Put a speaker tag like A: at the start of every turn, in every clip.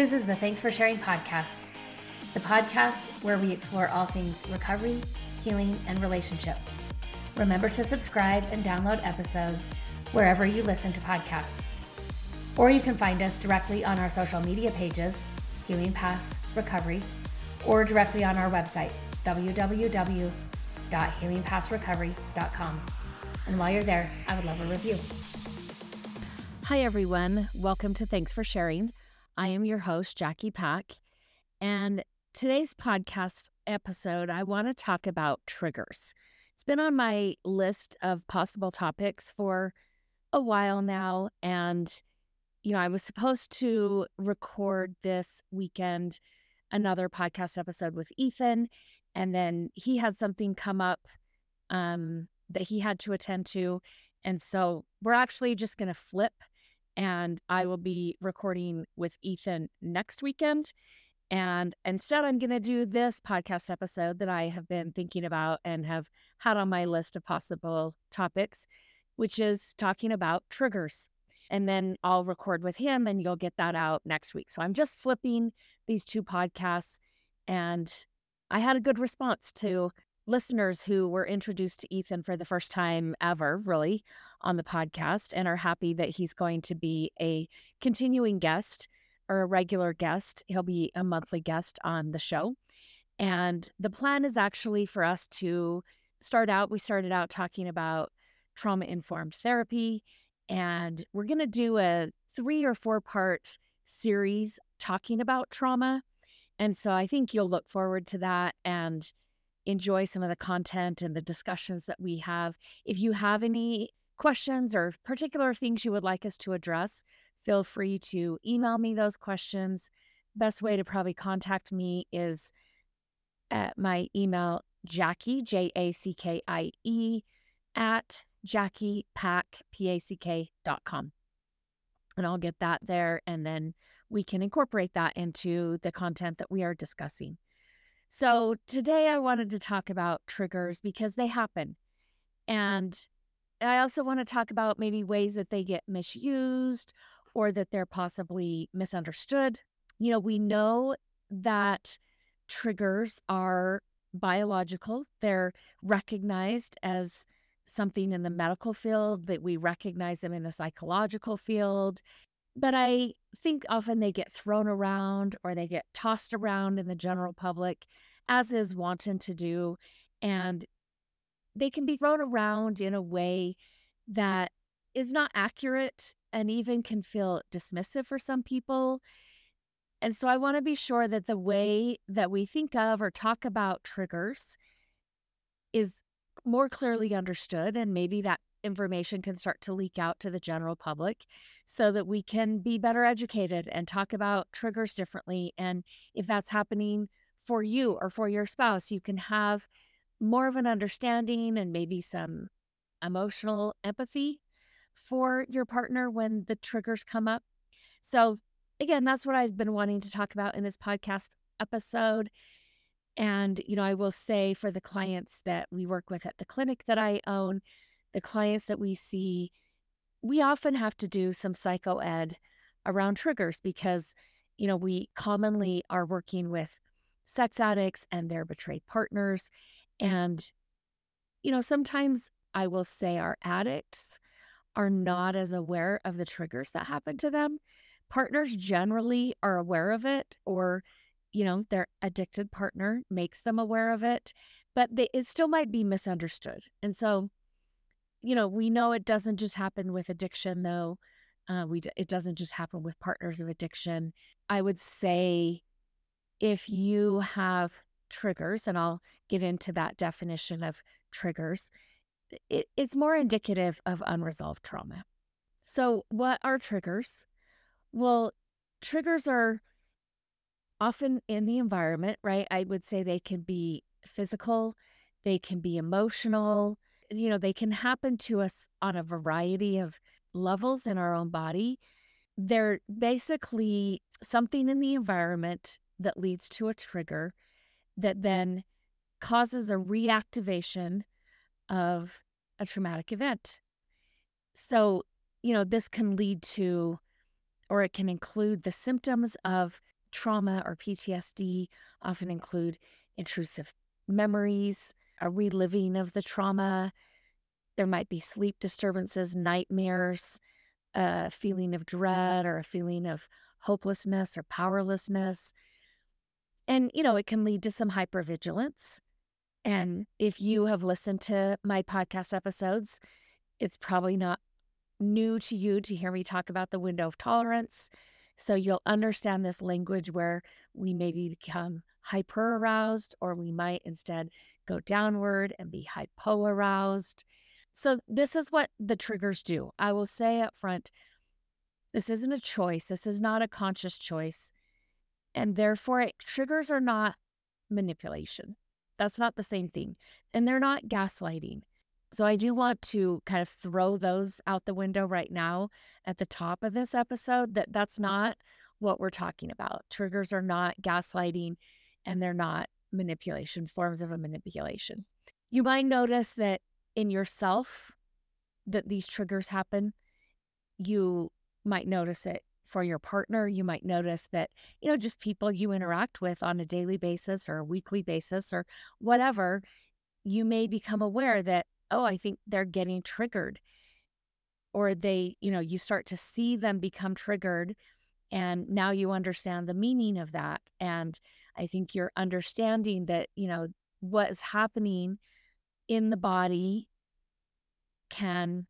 A: This is the Thanks for Sharing podcast, the podcast where we explore all things recovery, healing, and relationship. Remember to subscribe and download episodes wherever you listen to podcasts. Or you can find us directly on our social media pages, Healing Paths Recovery, or directly on our website, www.healingpathsrecovery.com. And while you're there, I would love a review. Hi, everyone. Welcome to Thanks for Sharing. I am your host, Jackie Pack. And today's podcast episode, I want to talk about triggers. It's been on my list of possible topics for a while now. And, you know, I was supposed to record this weekend another podcast episode with Ethan. And then he had something come up um, that he had to attend to. And so we're actually just going to flip and I will mm-hmm. be recording with Ethan next weekend. And instead, I'm going to do this podcast episode that I have been thinking about and have had on my list of possible topics, which is talking about triggers. And then I'll record with him and you'll get that out next week. So I'm just flipping these two podcasts. And I had a good response to listeners who were introduced to Ethan for the first time ever, really, on the podcast and are happy that he's going to be a continuing guest or a regular guest. He'll be a monthly guest on the show. And the plan is actually for us to start out, we started out talking about trauma informed therapy. And we're going to do a three or four part series talking about trauma. And so I think you'll look forward to that. And enjoy some of the content and the discussions that we have. If you have any questions or particular things you would like us to address, feel free to email me those questions. Best way to probably contact me is at my email, Jackie, J A C K I E, at JackiePack, P A C K dot com. And I'll get that there, and then we can incorporate that into the content that we are discussing. So today I wanted to talk about triggers because they happen. And I also want to talk about maybe ways that they get misused or that they're possibly misunderstood. You know, we know that triggers are biological, they're recognized as something in the medical field, that we recognize them in the psychological field. But I think often they get thrown around or they get tossed around in the general public, as is wanton to do. And they can be thrown around in a way that is not accurate and even can feel dismissive for some people. And so I want to be sure that the way that we think of or talk about triggers is more clearly understood. And maybe that information can start to leak out to the general public so that we can be better educated and talk about triggers differently. And if that's happening for you or for your spouse, you can have more of an understanding and maybe some emotional empathy for your partner when the triggers come up. So, again, that's what I've been wanting to talk about in this podcast episode. And, you know, I will say for the clients that we work with at the clinic that I own, the clients that we see, we often have to do some psycho ed around triggers because, you know, we commonly are working with sex addicts and their betrayed partners. And, you know, sometimes I will say our addicts are not as aware of the triggers that happen to them. Partners generally are aware of it, or, you know, their addicted partner makes them aware of it, but they, it still might be misunderstood. And so, you know, we know it doesn't just happen with addiction, though. Uh, we it doesn't just happen with partners of addiction. I would say if you have triggers, and I'll get into that definition of triggers, it, it's more indicative of unresolved trauma. So, what are triggers? Well, triggers are often in the environment, right? I would say they can be physical, they can be emotional, you know, they can happen to us on a variety of levels in our own body. They're basically something in the environment that leads to a trigger that then causes a reactivation of a traumatic event. So, you know, this can lead to, or it can include the symptoms of trauma or PTSD often include intrusive memories, a reliving of the trauma. There might be sleep disturbances, nightmares, a feeling of dread or a feeling of hopelessness or powerlessness. And, you know, it can lead to some hypervigilance. And if you have listened to my podcast episodes, it's probably not new to you to hear me talk about the window of tolerance. So you'll understand this language where we maybe become hyper aroused, or we might instead go downward and be hypo aroused. So, this is what the triggers do. I will say up front this isn't a choice, this is not a conscious choice. And therefore, it, triggers are not manipulation. That's not the same thing. And they're not gaslighting. So I do want to kind of throw those out the window right now at the top of this episode that that's not what we're talking about. Triggers are not gaslighting and they're not manipulation, forms of a manipulation. You might notice that in yourself that these triggers happen. You might notice it for your partner. You might notice that, you know, just people you interact with on a daily basis or a weekly basis or whatever, you may become aware that, oh, I think they're getting triggered. Or they, you know, you start to see them become triggered. And now you understand the meaning of that. And I think you're understanding that, you know, what is happening in the body can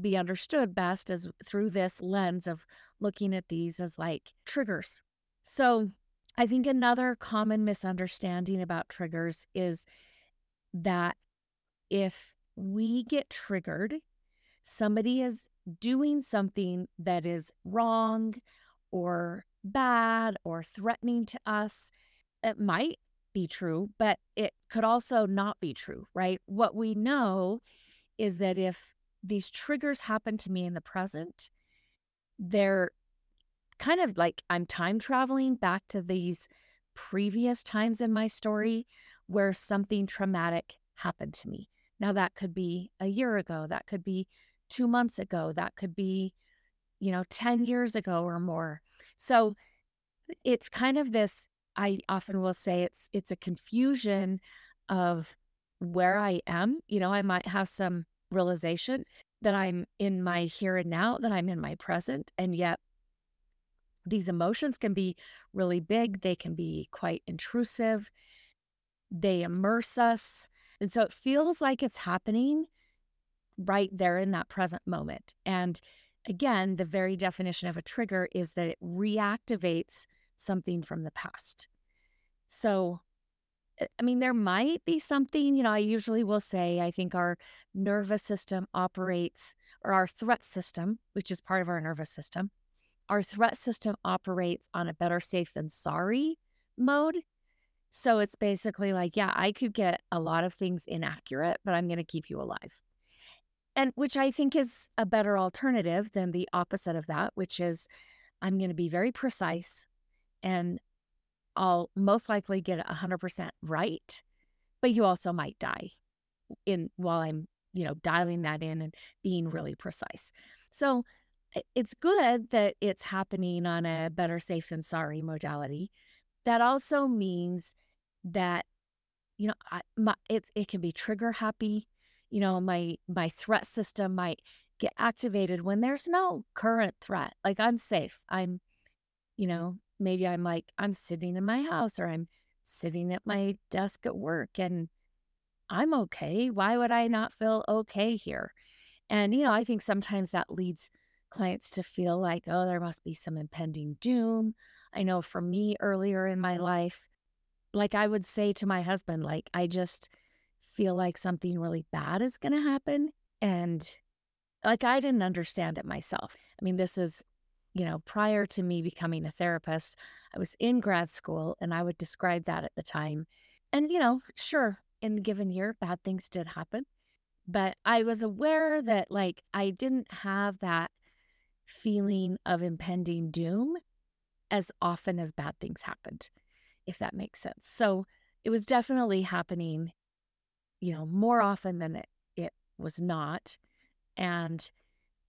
A: be understood best as through this lens of looking at these as like triggers. So, I think another common misunderstanding about triggers is that if we get triggered, somebody is doing something that is wrong or bad or threatening to us. It might be true, but it could also not be true, right? What we know is that if these triggers happen to me in the present, they're kind of like I'm time traveling back to these previous times in my story where something traumatic happened to me. Now, that could be a year ago, that could be two months ago, that could be, you know, 10 mm-hmm. years ago or more. So it's kind of this, I often will say it's it's a confusion of where I am. You know, I might have some realization that I'm in my here and now, that I'm in my present. And yet, these emotions can be really big, they can be quite intrusive, they immerse us. And so it feels like it's happening right there in that present moment. And again, the very definition of a trigger is that it reactivates something from the past. So Eh, I mean, there might be something, you know, I usually will say, I think our nervous system operates, or our threat system, which is part of our nervous system, our threat system operates on a better safe than sorry mode. So it's basically like, yeah, I could get a lot of things inaccurate, but I'm going to keep you alive. And which I think is a better alternative than the opposite of that, which is I'm going to be very precise and I'll most likely get it 100% right, but you also might die in while I'm, you know, dialing that in and being really precise. So it's good that it's happening on a better safe than sorry modality. That also means that you know, I, my, it's it can be trigger happy. You know, my my threat system might get activated when there's no current threat. Like I'm safe. I'm, you know, maybe I'm like, I'm sitting in my house or I'm sitting at my desk at work and I'm okay. Why would I not feel okay here? And, you know, I think sometimes that leads clients to feel like, oh, there must be some impending doom. I know for me earlier in my life, like I would say to my husband, like, I just feel like something really bad is going to happen. And like I didn't understand it myself. I mean, this is you know, prior to me becoming a therapist, I was in grad school and I would describe that at the time. And, you know, sure, in a given year, bad things did happen. But I was aware that, like, I didn't have that feeling of impending doom as often as bad things happened, if that makes sense. So it was definitely happening, you know, more often than it, it was not. And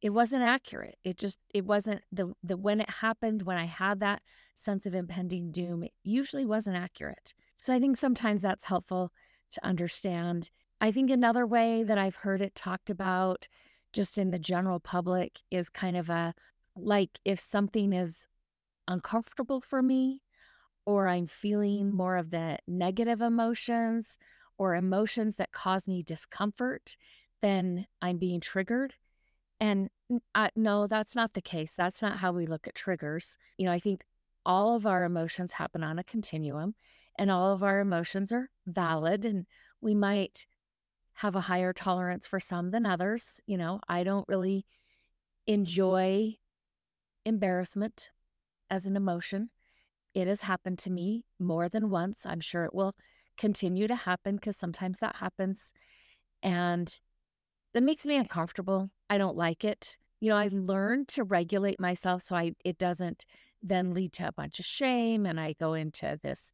A: it wasn't accurate. It just it wasn't the the when it happened when I had that sense of impending doom, it usually wasn't accurate. So I think sometimes that's helpful to understand. I think another way that I've heard it talked about just in the general public is kind of a like if something is uncomfortable for me or I'm feeling mm. more of the negative emotions or emotions that cause me discomfort, then I'm being triggered. And I, no, that's not the case. That's not how we look at triggers. You know, I think all of our emotions happen on a continuum and all of our emotions are valid. And we might have a higher tolerance for some than others. You know, I don't really mm-hmm. enjoy embarrassment as an emotion. It has happened to me more than once. I'm sure it will continue to happen because sometimes that happens. And that makes me uncomfortable. I don't like it. You know, I've mm-hmm. learned to regulate myself so I it doesn't then lead to a bunch of shame and I go into this,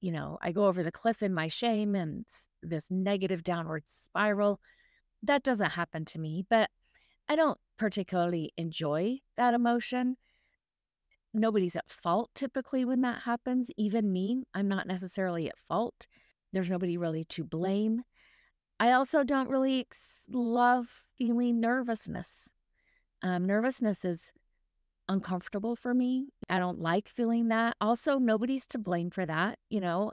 A: you know, I go over the cliff in my shame and this negative downward spiral. That doesn't happen to me, but I don't particularly enjoy that emotion nobody's at fault typically when that happens. Even me, I'm not necessarily at fault. There's nobody really to blame. I also don't really love feeling nervousness. Um, nervousness is uncomfortable for me. I don't like feeling that. Also, nobody's to blame for that. You know,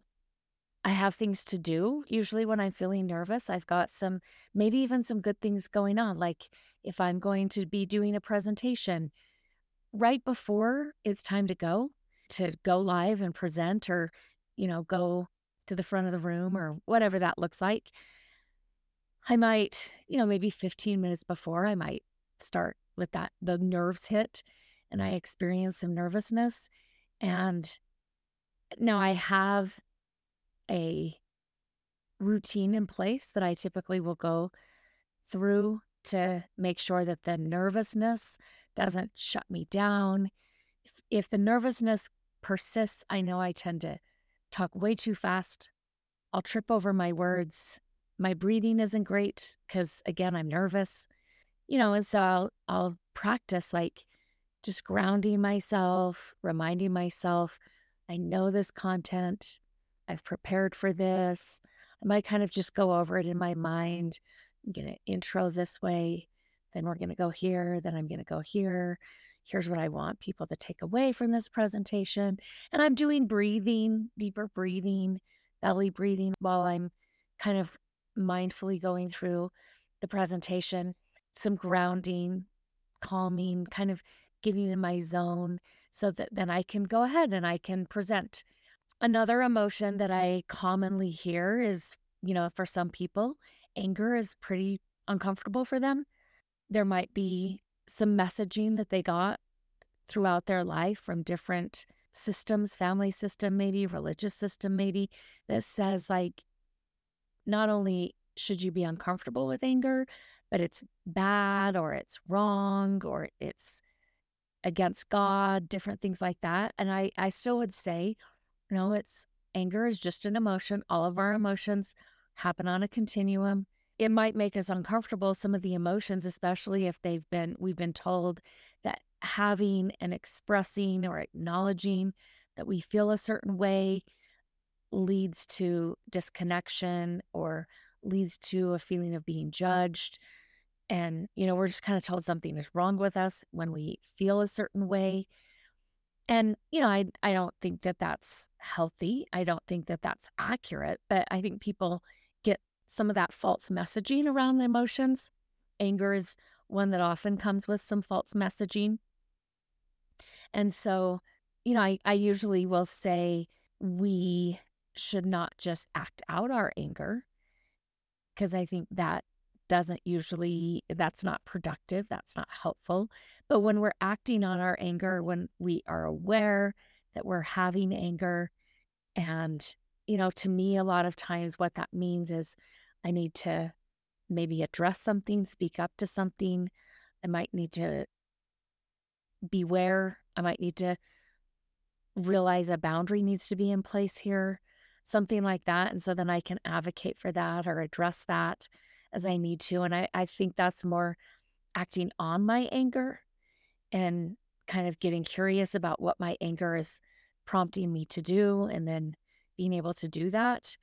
A: I have things to do. Usually, when I'm feeling nervous, I've got some, maybe even some good things going on. Like if I'm going to be doing a presentation, right before it's time to go, to go live and present or, you know, go to the front of the room or whatever that looks like, I might, you know, maybe 15 minutes before, I might start with that, the nerves hit and I experience some nervousness. And now I have a routine in place that I typically will go through to make sure that the nervousness doesn't shut me down. If, if the nervousness persists, I know I tend to talk way too fast. I'll trip over my words. My breathing isn't great because, again, I'm nervous. You know, and so I'll, I'll practice like just grounding myself, reminding myself, I know this content. I've prepared for this. I might kind of just go over it in my mind. I'm going to intro this way then we're going to go here, then I'm going to go here. Here's what I want people to take away from this presentation. And I'm doing breathing, deeper breathing, belly breathing while I'm kind of mindfully going through the presentation, some grounding, calming, kind of getting in my zone so that then I can go ahead and I can present. Another emotion that I commonly hear is, you know, for some people, anger is pretty uncomfortable for them there might be some messaging that they got throughout their life from different systems, family system, maybe religious system, maybe that says, like, not only should you be uncomfortable with anger, but it's bad or it's wrong or it's against God, different things like that. And I, I still would say, no, it's anger is just an emotion. All of our emotions happen on a continuum it might make us uncomfortable some of the emotions especially if they've been we've been told that having and expressing or acknowledging that we feel a certain way leads to disconnection or leads to a feeling of being judged. And you know we're just kind of told something is wrong with us when we feel a certain way. And you know i i don't think that that's healthy. I don't think that that's accurate but i think people some of that false messaging around the emotions. Anger is one that often comes with some false messaging. And so, you know, I, I usually will say we should not just act out our anger because I think that doesn't usually, that's not productive, that's not helpful. But when we're acting on our anger, when we are aware that we're having anger and you know, to me, a lot of times what that means is I need to maybe address something, speak up to something. I might need to beware. I might need to realize a boundary needs to be in place here, something like that. And so then I can advocate for that or address that as I need to. And I, I think that's more acting on my anger and kind of getting curious about what my anger is prompting me to do and then being able to do that.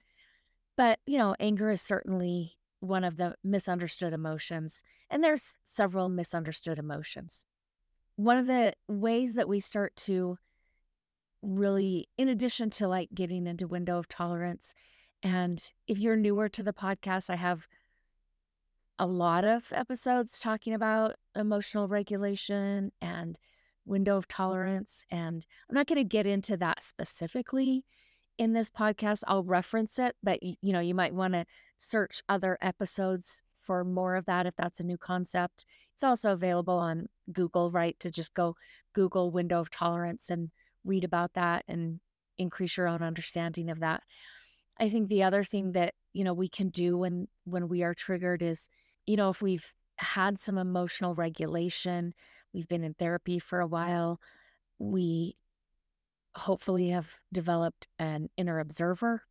A: But, you know, anger is certainly one of the misunderstood emotions, and there's several misunderstood emotions. One of the ways that we start to really, in addition to like getting into window of tolerance, and if you're newer to the podcast, I have a lot of episodes talking about emotional regulation and window of tolerance. And I'm not going to get into that specifically in this podcast. I'll reference it, but you know, you might want to search other episodes for more of that if that's a new concept. It's also available on Google, right? To just go Google window of tolerance and read about that and increase your own understanding of that. I think the other thing that, you know, we can do when when we are triggered is, you know, if we've had some emotional regulation, we've been in therapy for a while, we hopefully have developed an inner observer.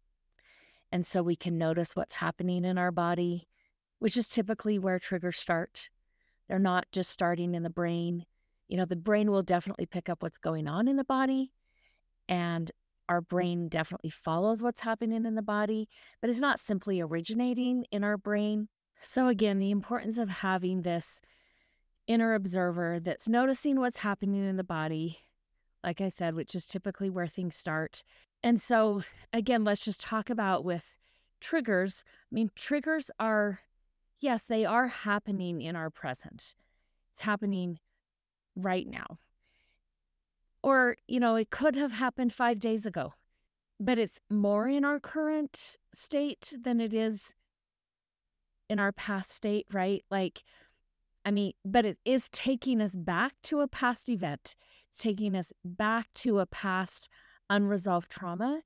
A: And so we can notice what's happening in our body, which is typically where triggers start. They're not just starting in the brain. You know, the brain will definitely pick up what's going on in the body, and our mm. brain definitely follows what's happening in the body, but it's not simply originating in our brain. So, again, the importance of having this inner observer that's noticing what's happening in the body like I said, which is typically where things start. And so, again, let's just talk about with triggers. I mean, triggers are, yes, they are happening in our present, it's happening right now. Or, you know, it could have happened five days ago, but it's more in our current state than it is in our past state, right? Like, I mean, but it is taking us back to a past event. It's taking us back to a past unresolved trauma.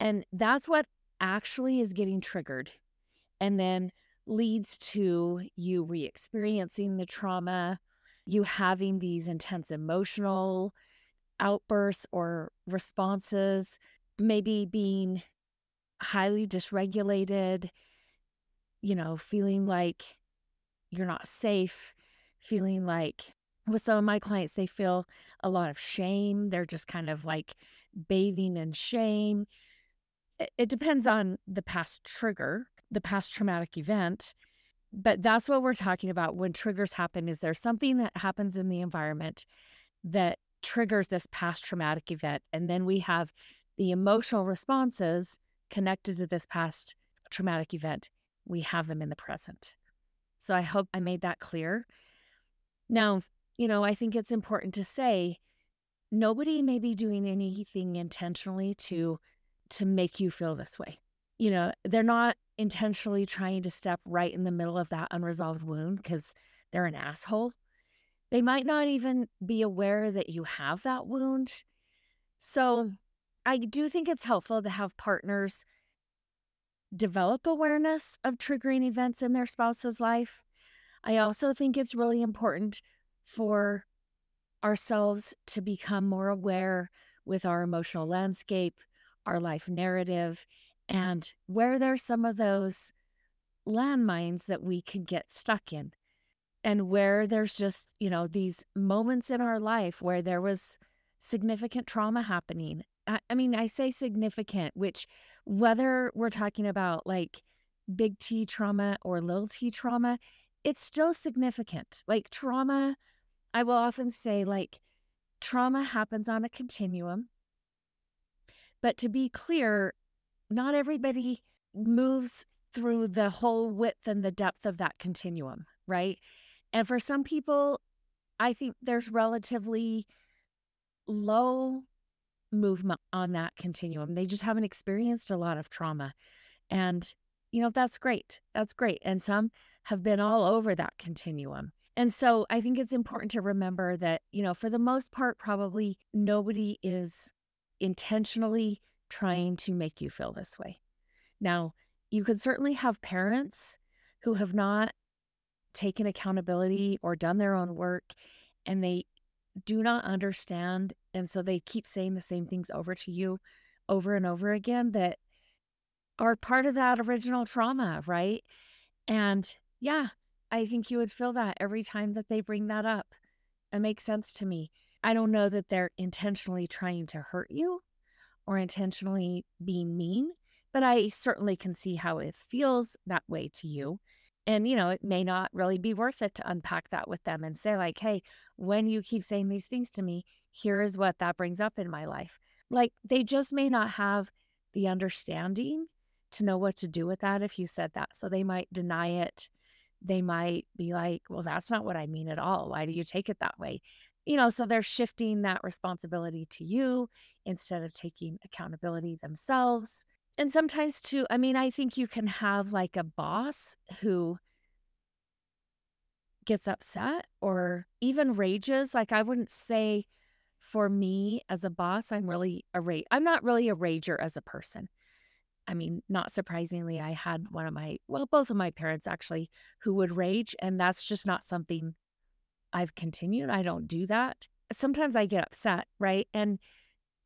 A: And that's what actually is getting triggered. And then leads to you re experiencing the trauma, you having these intense emotional outbursts or responses, maybe being highly dysregulated, you know, feeling like you're not safe, feeling like with some of my clients, they feel a lot of shame. They're just kind of like bathing in shame. It, it depends on the past trigger, the past traumatic event. But that's what we're talking about when triggers happen. Is there something that happens in the environment that triggers this past traumatic event? And then we have the emotional responses connected to this past traumatic event. We have them in the present. So I hope I made that clear. Now, you know, I think it's important to say nobody may be doing anything intentionally to to make you feel this way. You know, they're not intentionally trying to step right in the middle of that unresolved wound because they're an asshole. They might not even be aware that you have that wound. So, mm. I do think it's helpful to have partners develop awareness of triggering events in their spouse's life. I also think it's really important for ourselves to become more aware with our emotional landscape, our life narrative, and where there's some of those landmines that we can get stuck in. And where there's just, you know, these moments in our life where there was significant trauma happening. I, I mean, I say significant, which whether we're talking about like big T trauma or little t trauma, it's still significant. Like trauma, I will often say, like, trauma happens on a continuum. But to be clear, not everybody moves through the whole width and the depth of that continuum, right? And for some people, I think there's relatively low movement on that continuum. They just haven't experienced a lot of trauma. And, you know, that's great. That's great. And some have been all over that continuum. And so I think it's important to remember that, you know, for the most part, probably nobody is intentionally trying to make you feel this way. Now, you could certainly have parents who have not taken accountability or done their own work and they do not understand. And so they keep saying the same things over to you over and over again that are part of that original trauma, right? And yeah, I think you would feel that every time that they bring that up. It makes sense to me. I don't know that they're intentionally trying to hurt you or intentionally being mean, but I certainly can see how it feels that way to you. And, you know, it may not really be worth it to unpack that with them and say, like, hey, when you keep saying these things to me, here is what that brings up in my life. Like, they just may not have the understanding to know what to do with that if you said that. So they might deny it. They might be like, well, that's not what I mean at all. Why do you take it that way? You know, so they're shifting that responsibility to you instead of taking accountability themselves. And sometimes, too, I mean, I think you can have like a boss who gets upset or even rages. Like, I wouldn't say for me as a boss, I'm really a rage. I'm not really a rager as a person. I mean, not surprisingly, I had one of my, well, both of my parents actually who would rage, and that's just not something I've continued. I don't do that. Sometimes I get upset, right? And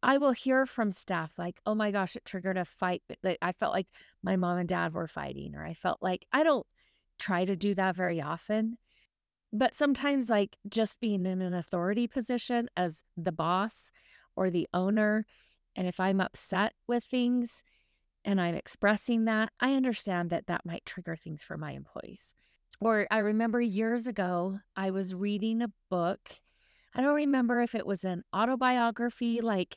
A: I will hear from staff like, oh my gosh, it triggered a fight. I felt like my mom and dad were fighting, or I felt like I don't try to do that very often. But sometimes, like just being in an authority position as the boss or the owner, and if I'm upset with things and I'm expressing that, I understand that that might trigger things for my employees. Or I remember years ago, I was reading a book. I don't remember if it was an autobiography, like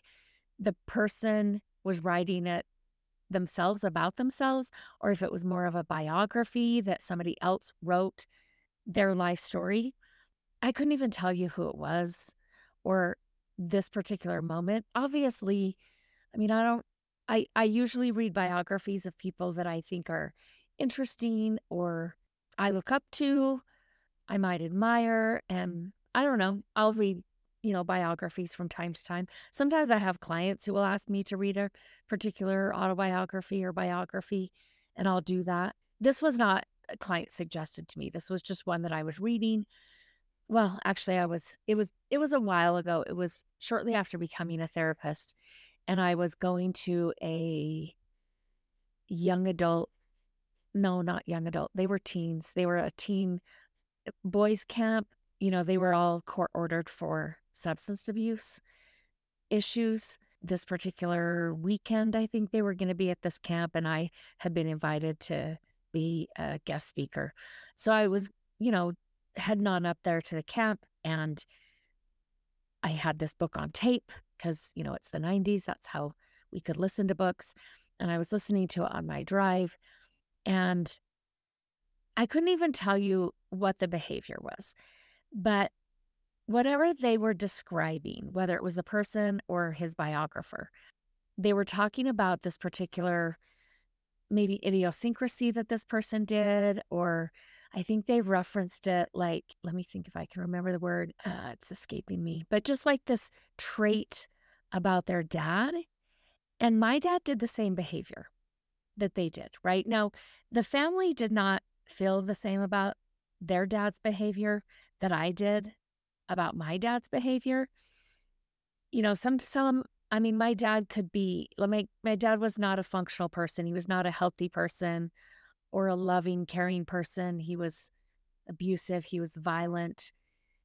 A: the person was writing it themselves about themselves, or if it was more of a biography that somebody else wrote their life story. I couldn't even tell you who it was or this particular moment. Obviously, I mean, I don't I I usually read biographies of people that I think are interesting or I look up to, I might admire and I don't know, I'll read you know biographies from time to time. Sometimes I have clients who will ask me to read a particular autobiography or biography and I'll do that. This was not a client suggested to me. This was just one that I was reading. Well, actually I was it was it was a while ago. It was shortly after becoming a therapist and I was going to a young adult no, not young adult. They were teens. They were a teen uh, boys camp. You know, they were all court ordered for substance abuse issues. This particular weekend, I think they were going to be at this camp, and I had been invited to be a guest speaker. So I was, you know, heading on up there to the camp and I had this book on tape because, you know, it's the 90s. That's how we could listen to books. And I was listening to it on my drive. And I couldn't even tell you what the behavior was. But whatever they were describing, whether it was the person or his biographer, they were talking about this particular maybe idiosyncrasy that this person did, or I think they referenced it like, let me think if I can remember the word. Uh, it's escaping me, but just like this trait about their dad. And my dad did the same behavior that they did, right? Now, the family did not feel the same about their dad's behavior that I did about my dad's behavior. You know, some some I mean, my dad could be, my, my dad was not a functional person. He was not a healthy person or a loving, caring person. He was abusive. He was violent.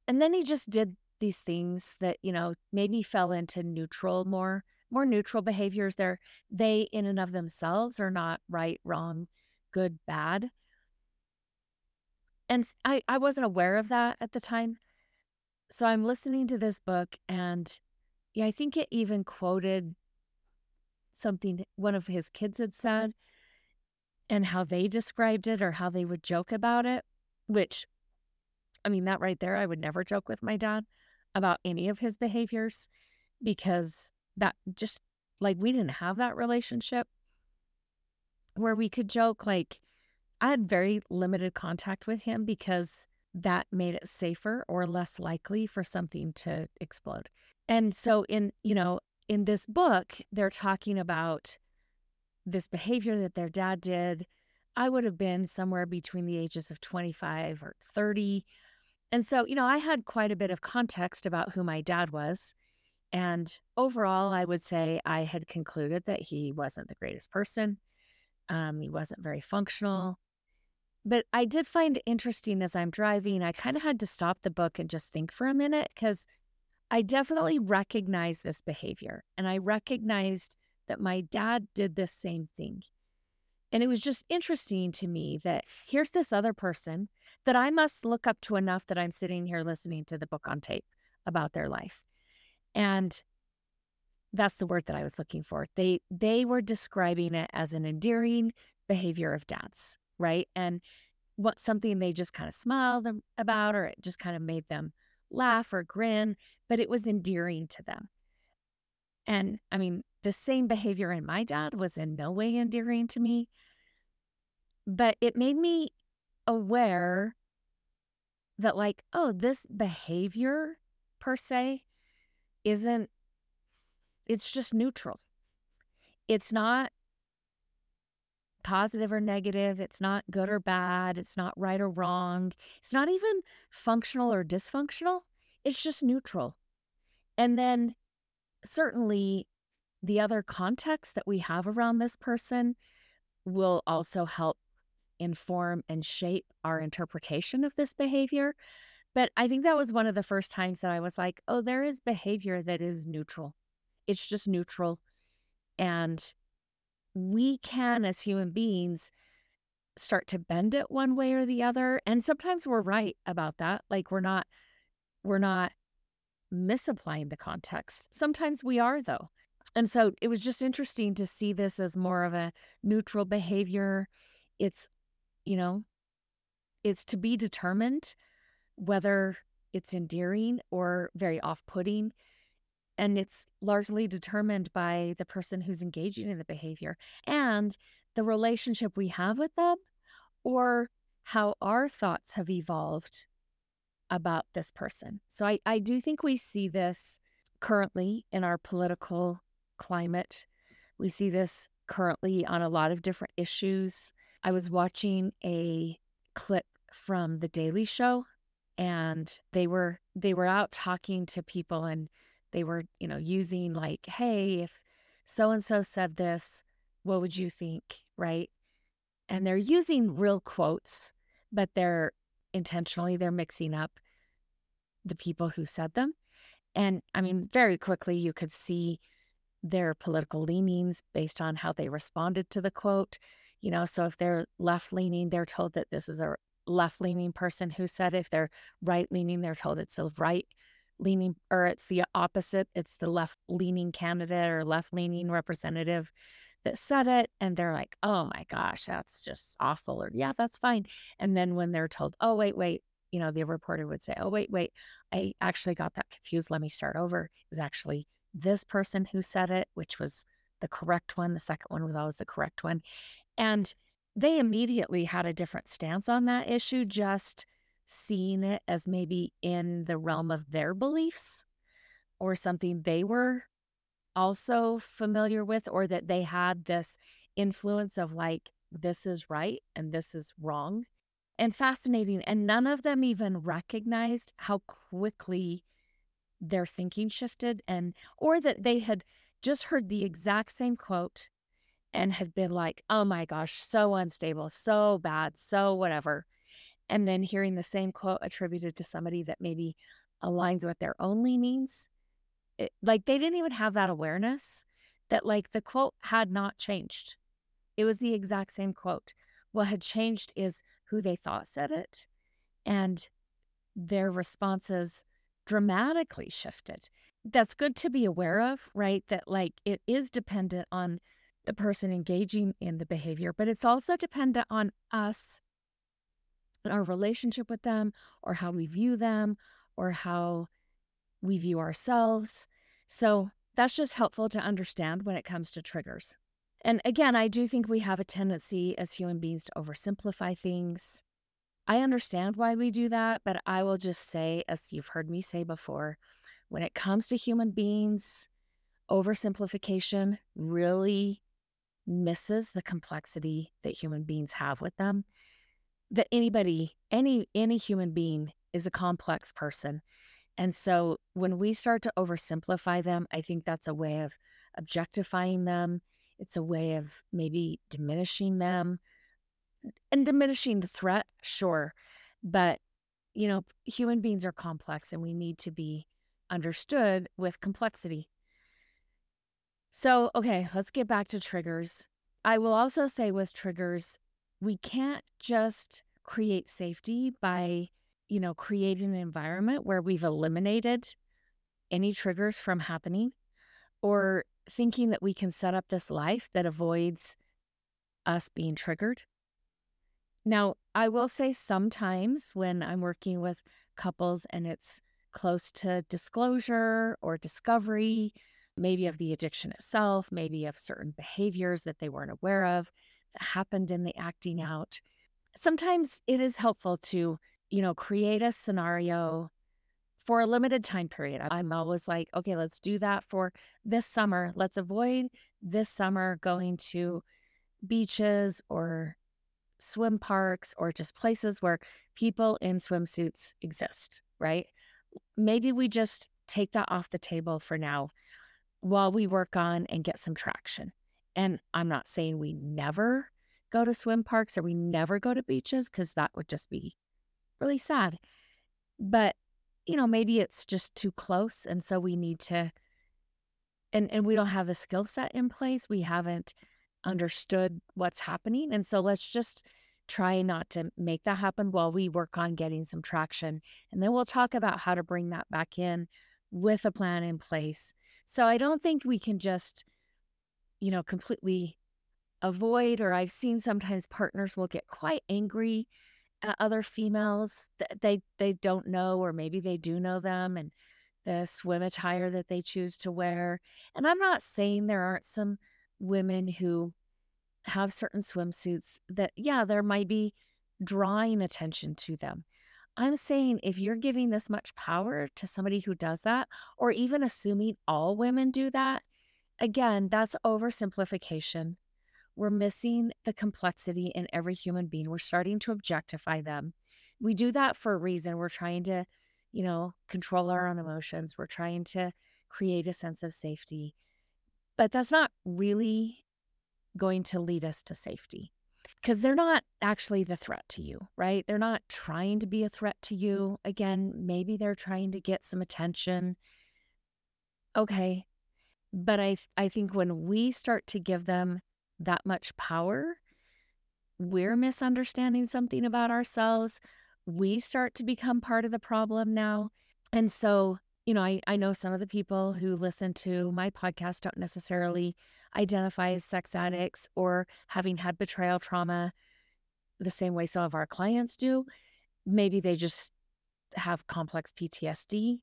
A: And then he just did these things that, you know, maybe fell into neutral, more, more neutral behaviors. They're, they in and of themselves are not right, wrong, good, bad. And I, I wasn't aware of that at the time. So I'm listening to this book and yeah, I think it even quoted something one of his kids had said and how they described it or how they would joke about it, which I mean, that right there, I would never joke with my dad about any of his behaviors because that just like we didn't have that relationship where we could joke. Like, I had very limited contact with him because that made it safer or less likely for something to explode. And so in, you know, in this book, they're talking about this behavior that their dad did. I would have been somewhere between the ages of 25 or 30. And so, you know, I had quite a bit of context about who my dad was. And overall, I would say I had concluded that he wasn't the greatest person. Um, he wasn't very functional. but I did find interesting as I'm driving. I kind of had to stop the book and just think for a minute because I definitely recognized this behavior and I recognized that my dad did this same thing. And it was just interesting to me that here's this other person that I must look up to enough that I'm sitting here listening to the book on tape about their life. And that's the word that I was looking for. They they were describing it as an endearing behavior of dads, right? And what something they just kind of smiled about or it just kind of made them laugh or grin, but it was endearing to them. And I mean, the same behavior in my dad was in no way endearing to me, but it made me aware that, like, oh, this behavior per se isn't, it's just neutral. It's not positive or negative. It's not good or bad. It's not right or wrong. It's not even functional or dysfunctional. It's just neutral. And then certainly the other context that we have around this person will also help inform and shape our interpretation of this behavior. But I think that was one of the first times that I was like, oh, there is behavior that is neutral. It's just neutral. And we can, as human beings, start to bend it one way or the other. And sometimes we're right about that. Like we're not, we're not misapplying the context. Sometimes we are, though. And so it was just interesting to see this as more of a neutral behavior. It's, you know, it's to be determined whether it's endearing or very off putting and it's largely determined by the person who's engaging in the behavior and the relationship we have with them or how our thoughts have evolved about this person. So I, I do think we see this currently in our political climate. We see this currently on a lot of different issues. I was watching a clip from the Daily Show and they were they were out talking to people and they were, you know, using like, hey, if so and so said this, what would you think? Right. And they're using real quotes, but they're intentionally, they're mixing up the people who said them. And I mean, very quickly, you could see their political leanings based on how they responded to the quote. You know, so if they're left leaning, they're told that this is a left leaning person who said. If they're right leaning, they're told it's a right leaning or it's the opposite it's the left leaning candidate or left leaning representative that said it and they're like oh my gosh that's just awful or yeah that's fine and then when they're told oh wait wait you know the reporter would say oh wait wait i actually got that confused let me start over is actually this person who said it which was the correct one the second one was always the correct one and they immediately had a different stance on that issue just seeing it as maybe in the realm of their beliefs or something they were also familiar with, or that they had this influence of like, this is right and this is wrong. And fascinating. And none of them even recognized how quickly their thinking shifted and, or that they had just heard the exact same quote and had been like, oh my gosh, so unstable, so bad, so whatever. And then hearing the same quote attributed to somebody that maybe aligns with their own leanings it, like they didn't even have that awareness that like the quote had not changed. It was the exact same quote. What had changed is who they thought said it and their responses dramatically shifted that's good to be aware of right that like it is dependent on the person engaging in the behavior but it's also dependent on us and our relationship with them or how we view them or how we view ourselves. So that's just helpful to understand when it comes to triggers. And again, I do think we have a tendency as human beings to oversimplify things. I understand why we do that, but I will just say, as you've heard me say before, when it comes to human beings, oversimplification really misses the complexity that human beings have with them that anybody, any any human being is a complex person. And so when we start to oversimplify them, I think that's a way of objectifying them. It's a way of maybe diminishing them, and diminishing the threat, sure. But, you know, human beings are complex and we need to be understood with complexity. So, okay, let's get back to triggers. I will also say with triggers, we can't just create safety by, you know, creating an environment where we've eliminated any triggers from happening or thinking that we can set up this life that avoids us being triggered. Now, I will say sometimes when I'm working with couples and it's close to disclosure or discovery, maybe of the addiction itself, maybe of certain behaviors that they weren't aware of that happened in the acting out. Sometimes it is helpful to, you know, create a scenario for a limited time period. I'm always like, okay, let's do that for this summer. Let's avoid this summer going to beaches or swim parks or just places where people in swimsuits exist, right? Maybe we just take that off the table for now while we work on and get some traction. And I'm not saying we never go to swim parks or we never go to beaches because that would just be really sad. But, you know, maybe it's just too close. And so we need to, and, and we don't have the skill set in place. We haven't understood what's happening. And so let's just try not to make that happen while we work on getting some traction. And then we'll talk about how to bring that back in with a plan in place. So I don't think we can just, you know, completely avoid, or I've seen sometimes partners will get quite angry at other females that they, they don't know, or maybe they do know them and the swim attire that they choose to wear. And I'm not saying there aren't some women who have certain swimsuits that, yeah, there might be drawing attention to them. I'm saying if you're giving this much power to somebody who does that, or even assuming all women do that, again, that's oversimplification. We're missing the complexity in every human being. We're starting to objectify them. We do that for a reason. We're trying to, you know, control our own emotions. We're trying to create a sense of safety. But that's not really going to lead us to safety because they're not actually the threat to you, right? They're not trying to be a threat to you. Again, maybe they're trying to get some attention. Okay. But I I think when we start to give them that much power, we're misunderstanding something about ourselves. We start to become part of the problem now. And so, you know, I, I know some of the people who listen to my podcast don't necessarily identify as sex addicts or having had betrayal trauma the same way some of our clients do. Maybe they just have complex PTSD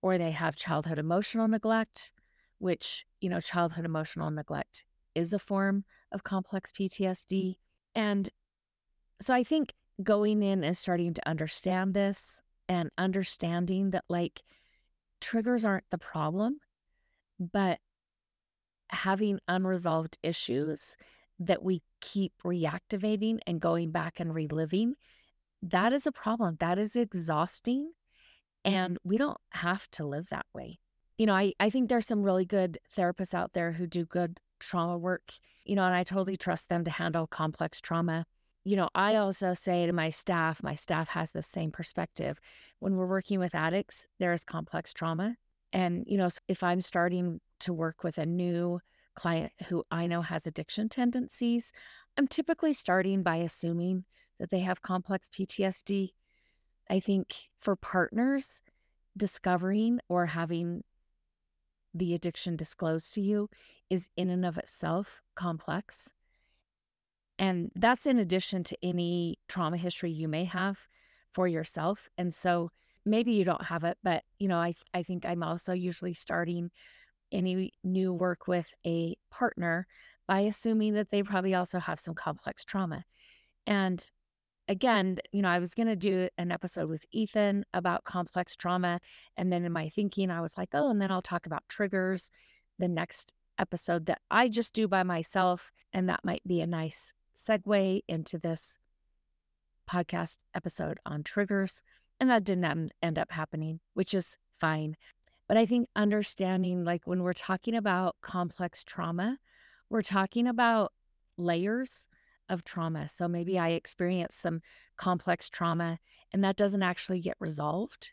A: or they have childhood emotional neglect, which, you know, childhood emotional neglect is a form of complex PTSD. And so I think going in and starting to understand this and understanding that like triggers aren't the problem, but having unresolved issues that we keep reactivating and going back and reliving, that is a problem. That is exhausting. Mm-hmm. And we don't have to live that way. You know, I, I think there's some really good therapists out there who do good trauma work, you know, and I totally trust them to handle complex trauma. You know, I also say to my staff, my staff has the same perspective. When we're working with addicts, there is complex trauma. And, you know, if I'm starting to work with a new client who I know has addiction tendencies, I'm typically starting by assuming that they have complex PTSD. I think for partners, discovering or having the addiction disclosed to you is in and of itself complex. And that's in addition to any trauma history you may have for yourself. And so maybe you don't have it, but you know, I I think I'm also usually starting any new work with a partner by assuming that they probably also have some complex trauma. And again, you know, I was going to do an episode with Ethan about complex trauma. And then in my thinking, I was like, oh, and then I'll talk about triggers the next episode that I just do by myself. And that might be a nice segue into this podcast episode on triggers. And that didn't end up happening, which is fine. But I think understanding, like when we're talking about complex trauma, we're talking about layers of trauma. So maybe I experience some complex trauma and that doesn't actually get resolved.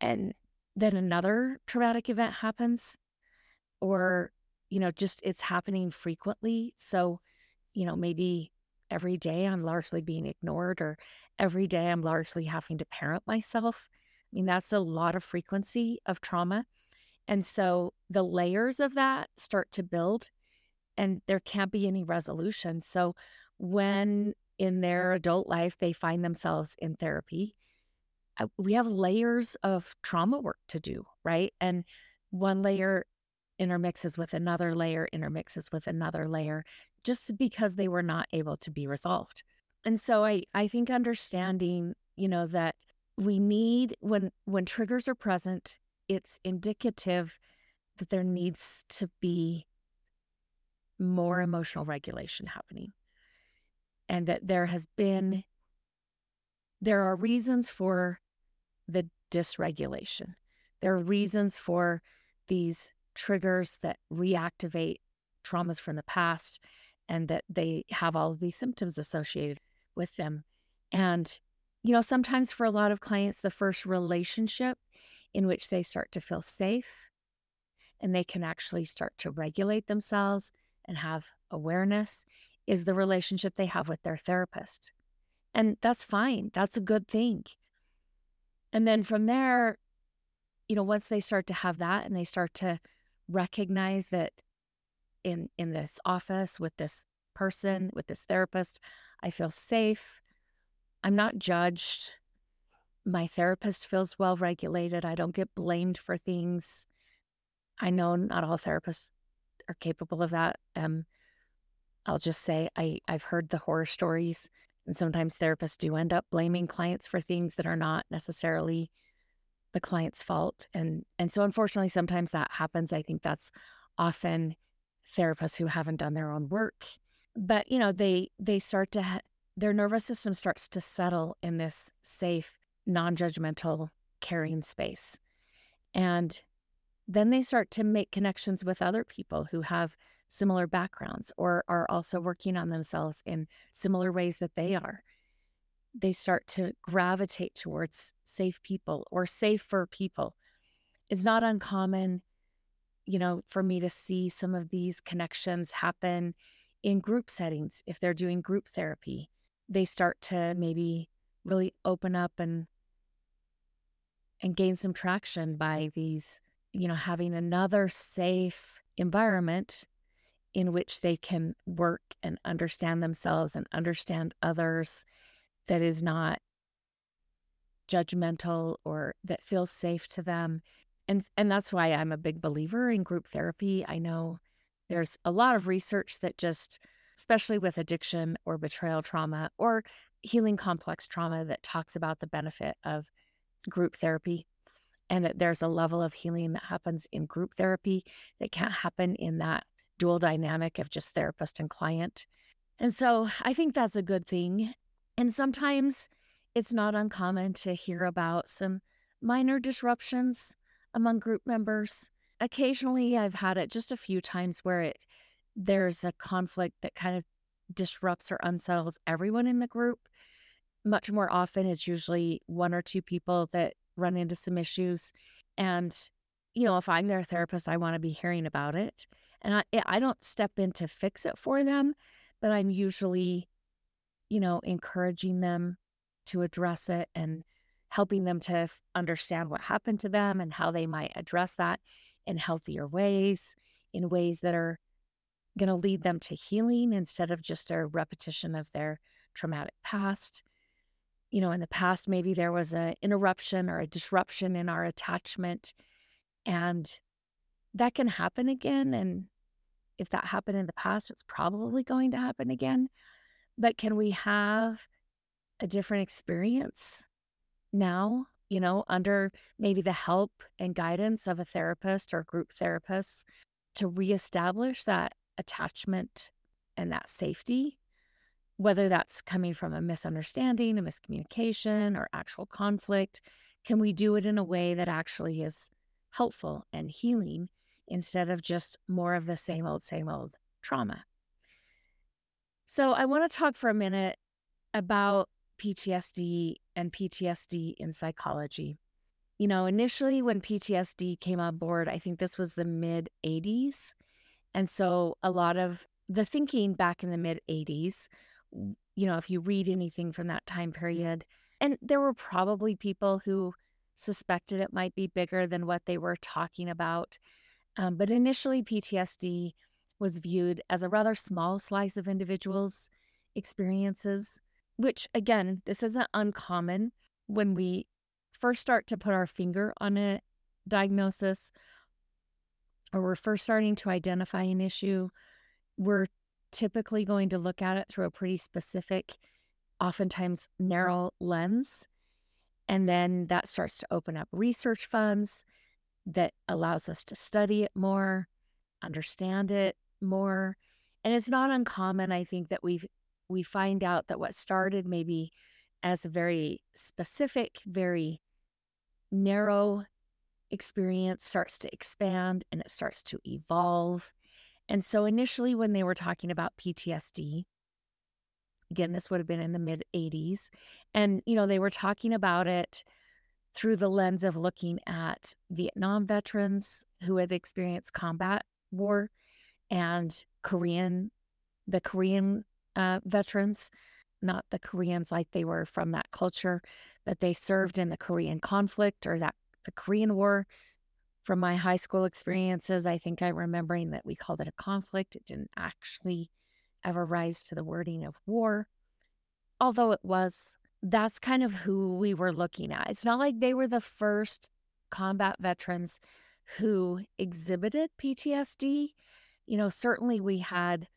A: And then another traumatic event happens, or, you know, just it's happening frequently. So, you know, maybe every day I'm largely being ignored, or every day I'm largely having to parent myself. I mean, that's a lot of frequency of trauma. And so the layers of that start to build, and there can't be any resolution. So when in their adult life they find themselves in therapy, uh, we have layers of trauma work to do, right? And one layer intermixes with another layer, intermixes with another layer, just because they were not able to be resolved. And so I, I think understanding, you know, that we need when when triggers are present, it's indicative that there needs to be more emotional regulation happening. And that there has been there are reasons for the dysregulation. There are reasons for these triggers that reactivate traumas from the past and that they have all of these symptoms associated with them. And, you know, sometimes for a lot of clients, the first relationship in which they start to feel safe and they can actually start to regulate themselves and have awareness is the relationship they have with their therapist. And that's fine. That's a good thing. And then from there, you know, once they start to have that and they start to recognize that in in this office with this person, with this therapist, I feel safe. I'm not judged. My therapist feels well regulated. I don't get blamed for things. I know not all therapists are capable of that. Um, I'll just say I, I've heard the horror stories and sometimes therapists do end up blaming clients for things that are not necessarily the client's fault. And and so unfortunately sometimes that happens. I think that's often therapists who haven't done their own work. But you know, they they start to ha- their nervous system starts to settle in this safe, non-judgmental caring space. And then they start to make connections with other people who have similar backgrounds or are also working on themselves in similar ways that they are. They start to gravitate towards safe people or safer people. It's not uncommon, you know, for me to see some of these connections happen in group settings. If they're doing group therapy, they start to maybe really open up and and gain some traction by these, you know, having another safe environment in which they can work and understand themselves and understand others that is not judgmental or that feels safe to them. And and that's why I'm a big believer in group therapy. I know there's a lot of research that just especially with addiction or betrayal trauma or healing complex trauma that talks about the benefit of group therapy and that there's a level of healing that happens in group therapy that can't happen in that dual dynamic of just therapist and client. And so I think that's a good thing. And sometimes it's not uncommon to hear about some minor disruptions among group members. Occasionally I've had it just a few times where it there's a conflict that kind of disrupts or unsettles everyone in the group. Much more often it's usually one or two people that run into some issues and you know, if I'm their therapist, I want to be hearing about it. And I, eh, I don't step in to fix it for them, but I'm usually, you know, encouraging them to address it and helping them to understand what happened to them and how they might address that in healthier ways, in ways that are going to lead them to healing instead of just a repetition of their traumatic past. You know, in the past, maybe there was an interruption or a disruption in our attachment, and that can happen again. And if that happened in the past, it's probably going to happen again. But can we have a different experience now, you know, under maybe the help and guidance of a therapist or group therapist to reestablish that attachment and that safety? Whether that's coming from a misunderstanding, a miscommunication, or actual conflict, can we do it in a way that actually is helpful and healing instead of just more of the same old, same old trauma. So, I want to talk for a minute about PTSD and PTSD in psychology. You know, initially when PTSD came on board, I think this was the mid 80s. And so a lot of the thinking back in the mid 80s, you know, if you read anything from that time period, and there were probably people who suspected it might be bigger than what they were talking about. Um, but initially, PTSD was viewed as a rather small slice of individuals' experiences, which again, this isn't uncommon when we first start to put our finger on a diagnosis or we're first starting to identify an issue, we're typically going to look at it through a pretty specific, oftentimes narrow lens. And then that starts to open up research funds that allows us to study it more, understand it more. And it's not uncommon, I think, that we we find out that what started maybe as a very specific, very narrow experience starts to expand and it starts to evolve. And so initially, when they were talking about PTSD, again, this would have been in the mid 80s, and, you know, they were talking about it through the lens of looking at Vietnam veterans who had experienced combat war and Korean, the Korean uh, veterans, not the Koreans like they were from that culture, but they served in the Korean conflict or that the Korean War. From my high school experiences, I think I'm remembering that we called it a conflict. It didn't actually ever rise to the wording of war, although it was. That's kind of who we were looking at. It's not like they were the first combat veterans who exhibited PTSD. You know, certainly we had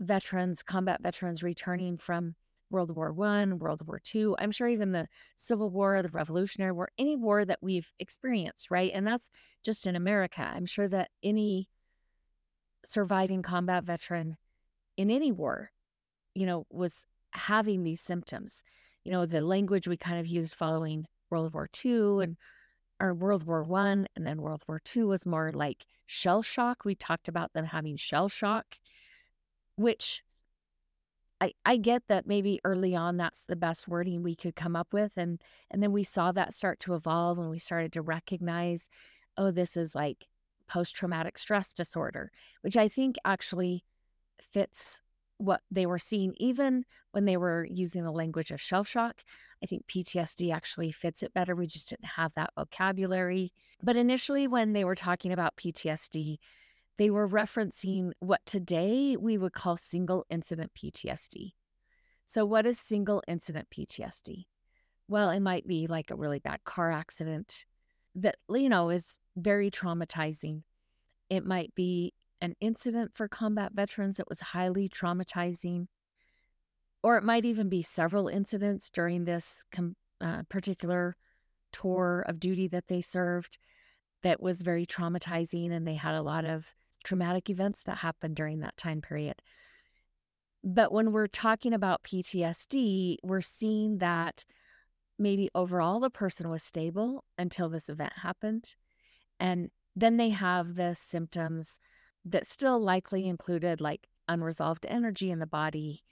A: veterans, combat veterans returning from World War One, World War Two. I'm sure even the Civil War, the Revolutionary War, any war that we've experienced, right? And that's just in America. I'm sure that any surviving combat veteran in any war, you know, was having these symptoms. You know, the language we kind of used following World War Two and or World War One and then World War Two was more like shell shock. We talked about them having shell shock, which I, I get that maybe early on that's the best wording we could come up with and and then we saw that start to evolve and we started to recognize oh this is like post traumatic stress disorder which I think actually fits what they were seeing even when they were using the language of shell shock. I think PTSD actually fits it better. We just didn't have that vocabulary. But initially when they were talking about PTSD they were referencing what today we would call single incident PTSD. So, what is single incident PTSD? Well, it might be like a really bad car accident that, you know, is very traumatizing. It might be an incident for combat veterans that was highly traumatizing. Or it might even be several incidents during this com- uh, particular tour of duty that they served that was very traumatizing and they had a lot of traumatic events that happened during that time period. But when we're talking about PTSD, we're seeing that maybe overall the person was stable until this event happened. And then they have the symptoms that still likely included like unresolved energy in the body,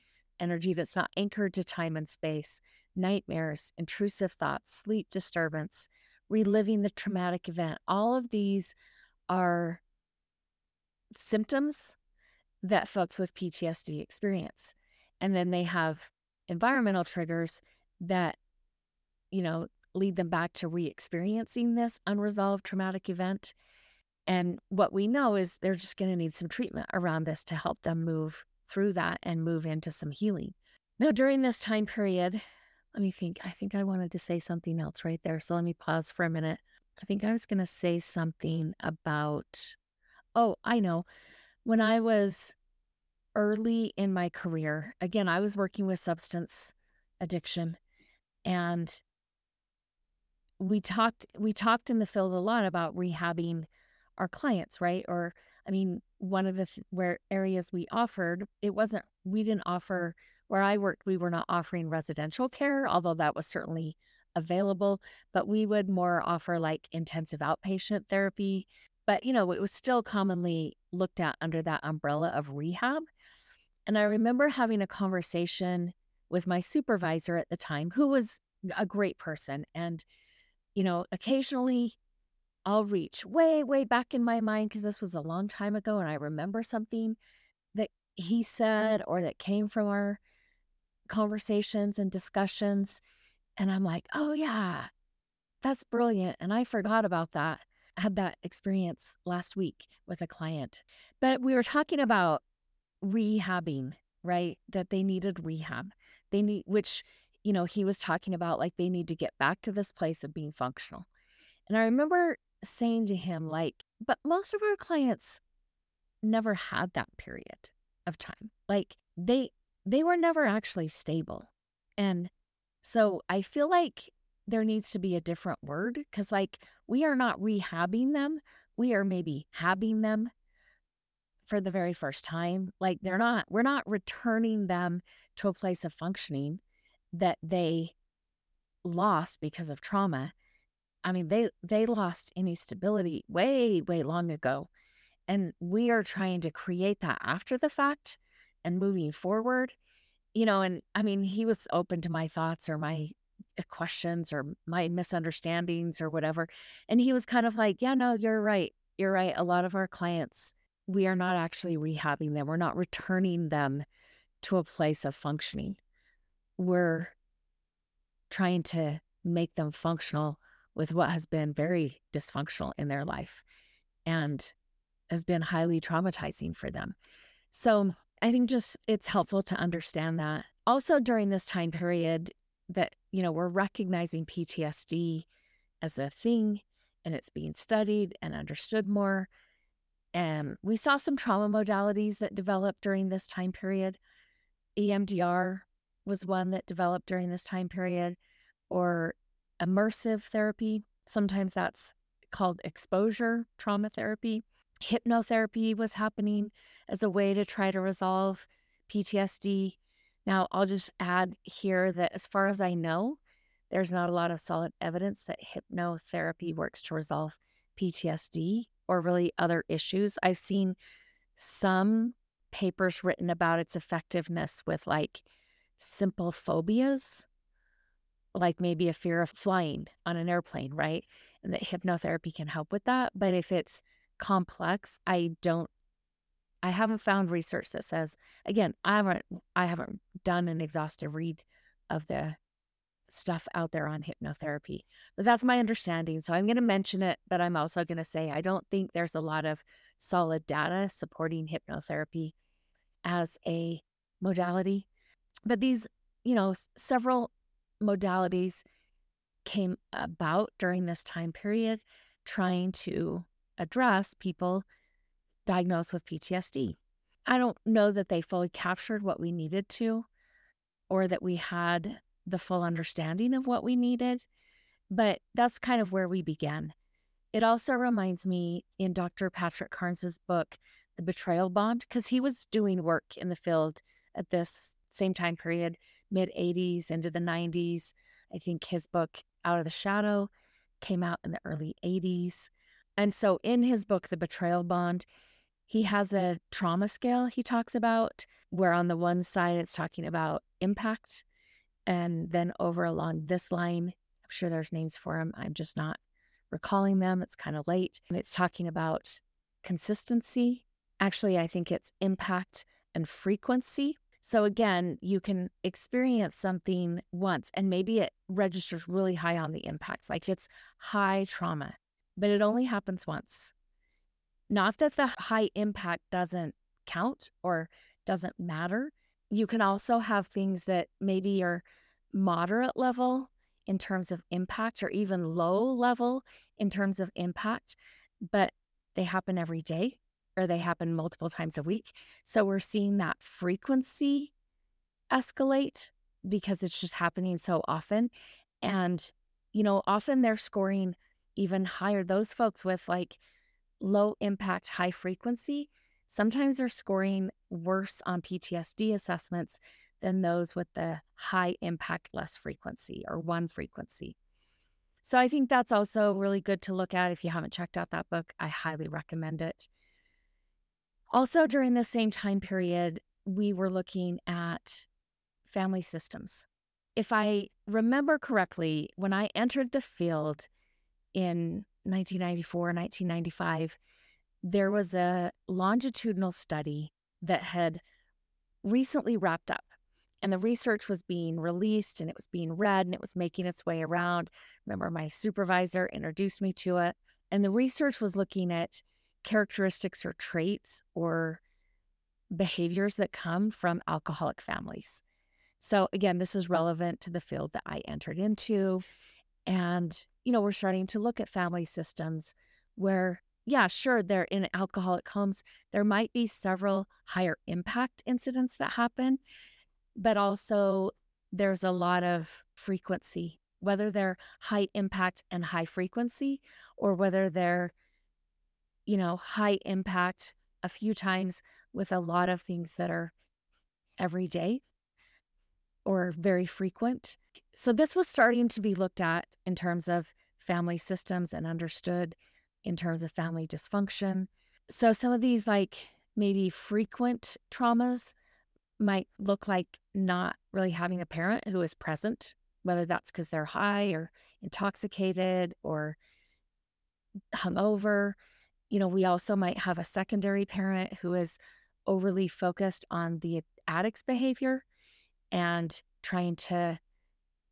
A: energy that's not anchored to time and space, nightmares, intrusive thoughts, sleep disturbance, reliving the traumatic event. All of these are symptoms that folks with PTSD experience. And then they have environmental triggers that, you know, lead them back to re experiencing this unresolved traumatic event. And what we know is they're just going to need some treatment around this to help them move through that and move into some healing. Now, during this time period, let me think. I think I wanted to say something else right there. So let me pause for a minute. I think I was going to say something about Oh, I know. When I was early in my career, again, I was working with substance addiction and we talked we talked in the field a lot about rehabbing our clients, right? Or I mean, one of the th- where areas we offered, it wasn't we didn't offer where I worked, we were not offering residential care, although that was certainly available, but we would more offer like intensive outpatient therapy but, you know, it was still commonly looked at under that umbrella of rehab. And I remember having a conversation with my supervisor at the time, who was a great person. And, you know, occasionally I'll reach way, way back in my mind because this was a long time ago and I remember something that he said or that came from our conversations and discussions. And I'm like, oh, yeah, that's brilliant. And I forgot about that. Had that experience last week with a client. But we were talking about rehabbing, right? That they needed rehab. They need, which, you know, he was talking about like they need to get back to this place of being functional. And I remember saying to him, like, but most of our clients never had that period of time. Like they they were never actually stable. And so I feel like there needs to be a different word because like we are not rehabbing them. We are maybe having them for the very first time. Like they're not, we're not returning them to a place of functioning that they lost because of trauma. I mean, they they lost any stability way, way long ago. And we are trying to create that after the fact and moving forward. You know, and I mean, he was open to my thoughts or my Eh, questions or my misunderstandings or whatever. And he was kind of like, yeah, no, you're right. You're right. A lot of our clients we are not actually rehabbing them. We're not returning them to a place of functioning. We're trying to make them functional with what has been very dysfunctional in their life and has been highly traumatizing for them. So I think just it's helpful to understand that. Also, during this time period, that, you know, we're recognizing PTSD as a thing and it's being studied and understood more. And we saw some trauma modalities that developed during this time period. EMDR was one that developed during this time period, or immersive therapy. Sometimes that's called exposure trauma therapy. Hypnotherapy was happening as a way to try to resolve PTSD. Now, I'll just add here that as far as I know, there's not a lot of solid evidence that hypnotherapy works to resolve PTSD or really other issues. I've seen some papers written about its effectiveness with like simple phobias, like maybe a fear of flying on an airplane, right? And that hypnotherapy can help with that. But if it's complex, I don't I haven't found research that says again, I haven't I haven't done an exhaustive read of the stuff out there on hypnotherapy. But that's my understanding. So I'm going to mention it, but I'm also going to say I don't think there's a lot of solid data supporting hypnotherapy as a modality. But these, you know, several modalities came about during this time period trying to address people diagnosed with PTSD. I don't know that they fully captured what we needed to or that we had the full understanding of what we needed, but that's kind of where we began. It also reminds me in Dr. Patrick Carnes's book, The Betrayal Bond, because he was doing work in the field at this same time period, mid 80s into the 90s. I think his book, Out of the Shadow, came out in the early 80s. And so in his book, The Betrayal Bond, he has mm. a trauma scale he talks about, where on the one side it's talking about impact and then over along this line, I'm sure there's names for them. I'm just not recalling them. It's kind of late. It's talking about consistency. Actually, I think it's impact and frequency. So again, you can experience something once and maybe it registers really high on the impact, like it's high trauma, but it only happens once. Not that the high impact doesn't count or doesn't matter, you can also have things that maybe are moderate level in terms of impact or even low level in terms of impact, but they happen every day or they happen multiple times a week. So we're seeing that frequency escalate because it's just happening so often. And, you know, often they're scoring even higher. Those folks with like low impact, high frequency, sometimes they're scoring worse on PTSD assessments than those with the high impact, less frequency or one frequency. So I think that's also really good to look at. If you haven't checked out that book, I highly recommend it. Also, during the same time period, we were looking at family systems. If I remember correctly, when I entered the field in 1994, 1995, there was a longitudinal study that had recently wrapped up. And the research was being released and it was being read and it was making its way around. Remember, my supervisor introduced me to it. And the research was looking at characteristics or traits or behaviors that come from alcoholic families. So, again, this is relevant to the field that I entered into. And, you know, we're starting to look at family systems where, yeah, sure, they're in alcoholic homes. There might be several higher impact incidents that happen, but also there's a lot of frequency, whether they're high impact and high frequency, or whether they're, you know, high impact a few times with a lot of things that are every day or very frequent. So, this was starting to be looked at in terms of family systems and understood in terms of family dysfunction. So, some of these, like maybe frequent traumas, might look like not really having a parent who is present, whether that's because they're high or intoxicated or hungover. You know, we also might have a secondary parent who is overly focused on the addict's behavior and trying to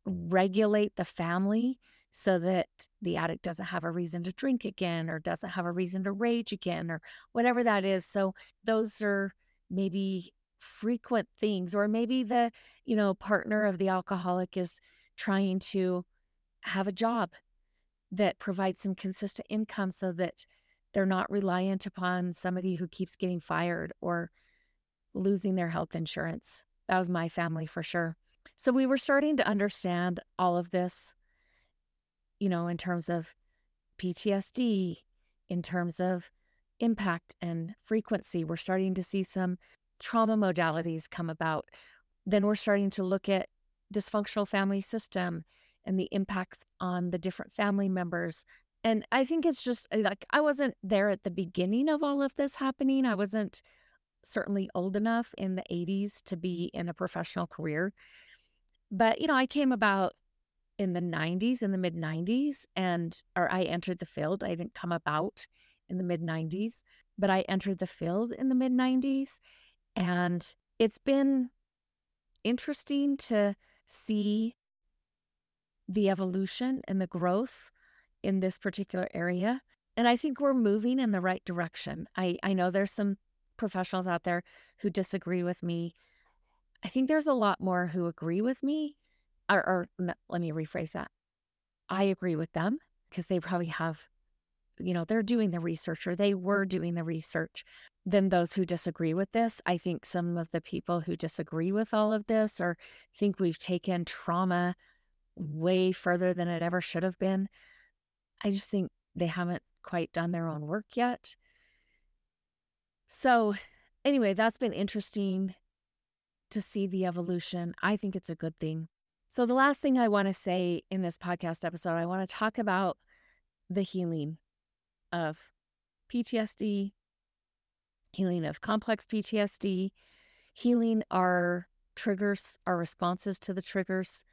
A: regulate the family so that the addict doesn't have a reason to drink again or doesn't have a reason to rage again or whatever that is. So those are maybe frequent things or maybe the, you know, partner of the alcoholic is trying to have a job that provides some consistent income so that they're not reliant upon somebody who keeps getting fired or losing their health insurance. That was my family for sure. So we were starting to understand all of this, you know, in terms of PTSD, in terms of impact and frequency. We're starting to see some trauma modalities come about. Then we're starting to look at dysfunctional family system and the impacts on the different family members. And I think it's just eh, like I wasn't there at the beginning of all of this happening. I wasn't certainly old enough in the 80s to be in a professional career. But, you know, I came about in the 90s, in the mid 90s, and, or I entered the field. I didn't come about in the mid 90s, but I entered the field in the mid 90s. And it's been interesting to see the evolution and the growth in this particular area. And I think we're moving in the right direction. I, I know there's some professionals out there who disagree with me. I think there's a lot more who agree with me, or, or let me rephrase that. I agree with them because they probably have, you know, they're doing the research or they were mm-hmm. doing the research than those who disagree with this. I think some of the people who disagree with all of this or think we've taken trauma way further than it ever should have been, I just think they haven't quite done their own work yet. So, anyway, that's been interesting to see the evolution. I think it's a good thing. So, the last thing I want to say in this podcast episode, I want to talk about the healing of PTSD, healing of complex PTSD, healing our triggers, our responses to the triggers,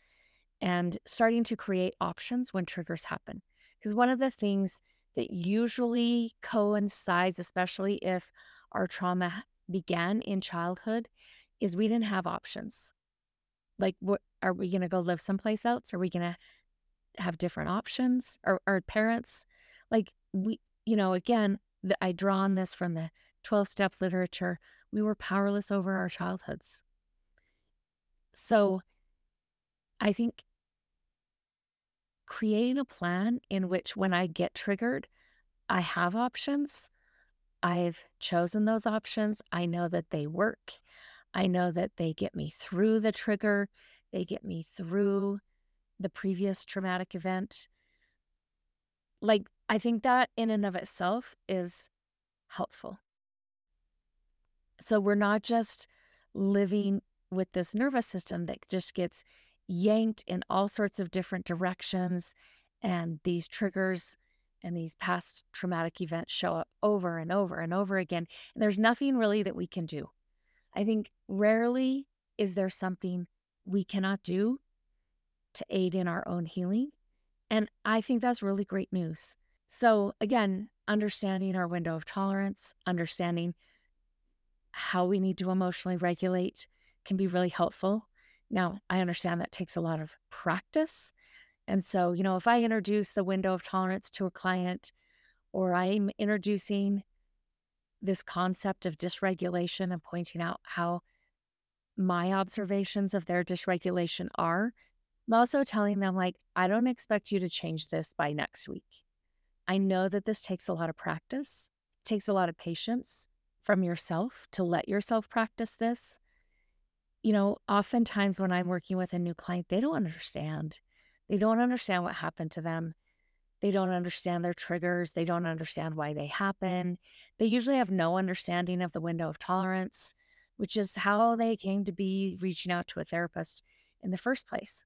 A: and starting to create options when triggers happen. Because one of the things that usually coincides, especially if our trauma began in childhood is we didn't have options. Like, what are we going to go live someplace else? Are we going to have different options? Or our parents, like, we, you know, again, the, I draw on this from the 12 step literature. We were powerless over our childhoods. So I think creating a plan in which when I get triggered, I have options I've chosen those options. I know that they work. I know that they get me through the trigger, they get me through the previous traumatic event. Like, I think that in and of itself is helpful. So we're not just living with this nervous system that just gets yanked in all sorts of different directions and these triggers and these past traumatic events show up over and over and over again. And there's nothing really that we can do. I think rarely is there something we cannot do to aid in our own healing. And I think that's really great news. So, again, understanding our window of tolerance, understanding how we need to emotionally regulate can be really helpful. Now, I understand that takes a lot of practice. And so, you know, if I introduce the window of tolerance to a client or I'm introducing this concept of dysregulation and pointing out how my observations of their dysregulation are, I'm also telling them, like, I don't expect you to change this by next week. I know that this takes a lot of practice, it takes a lot of patience from yourself to let yourself practice this. You know, oftentimes when I'm working with a new client, they don't understand. They don't understand what happened to them. They don't understand their triggers. They don't understand why they happen. They usually have no understanding of the window of tolerance, which is how they came to be reaching out to a therapist in the first place.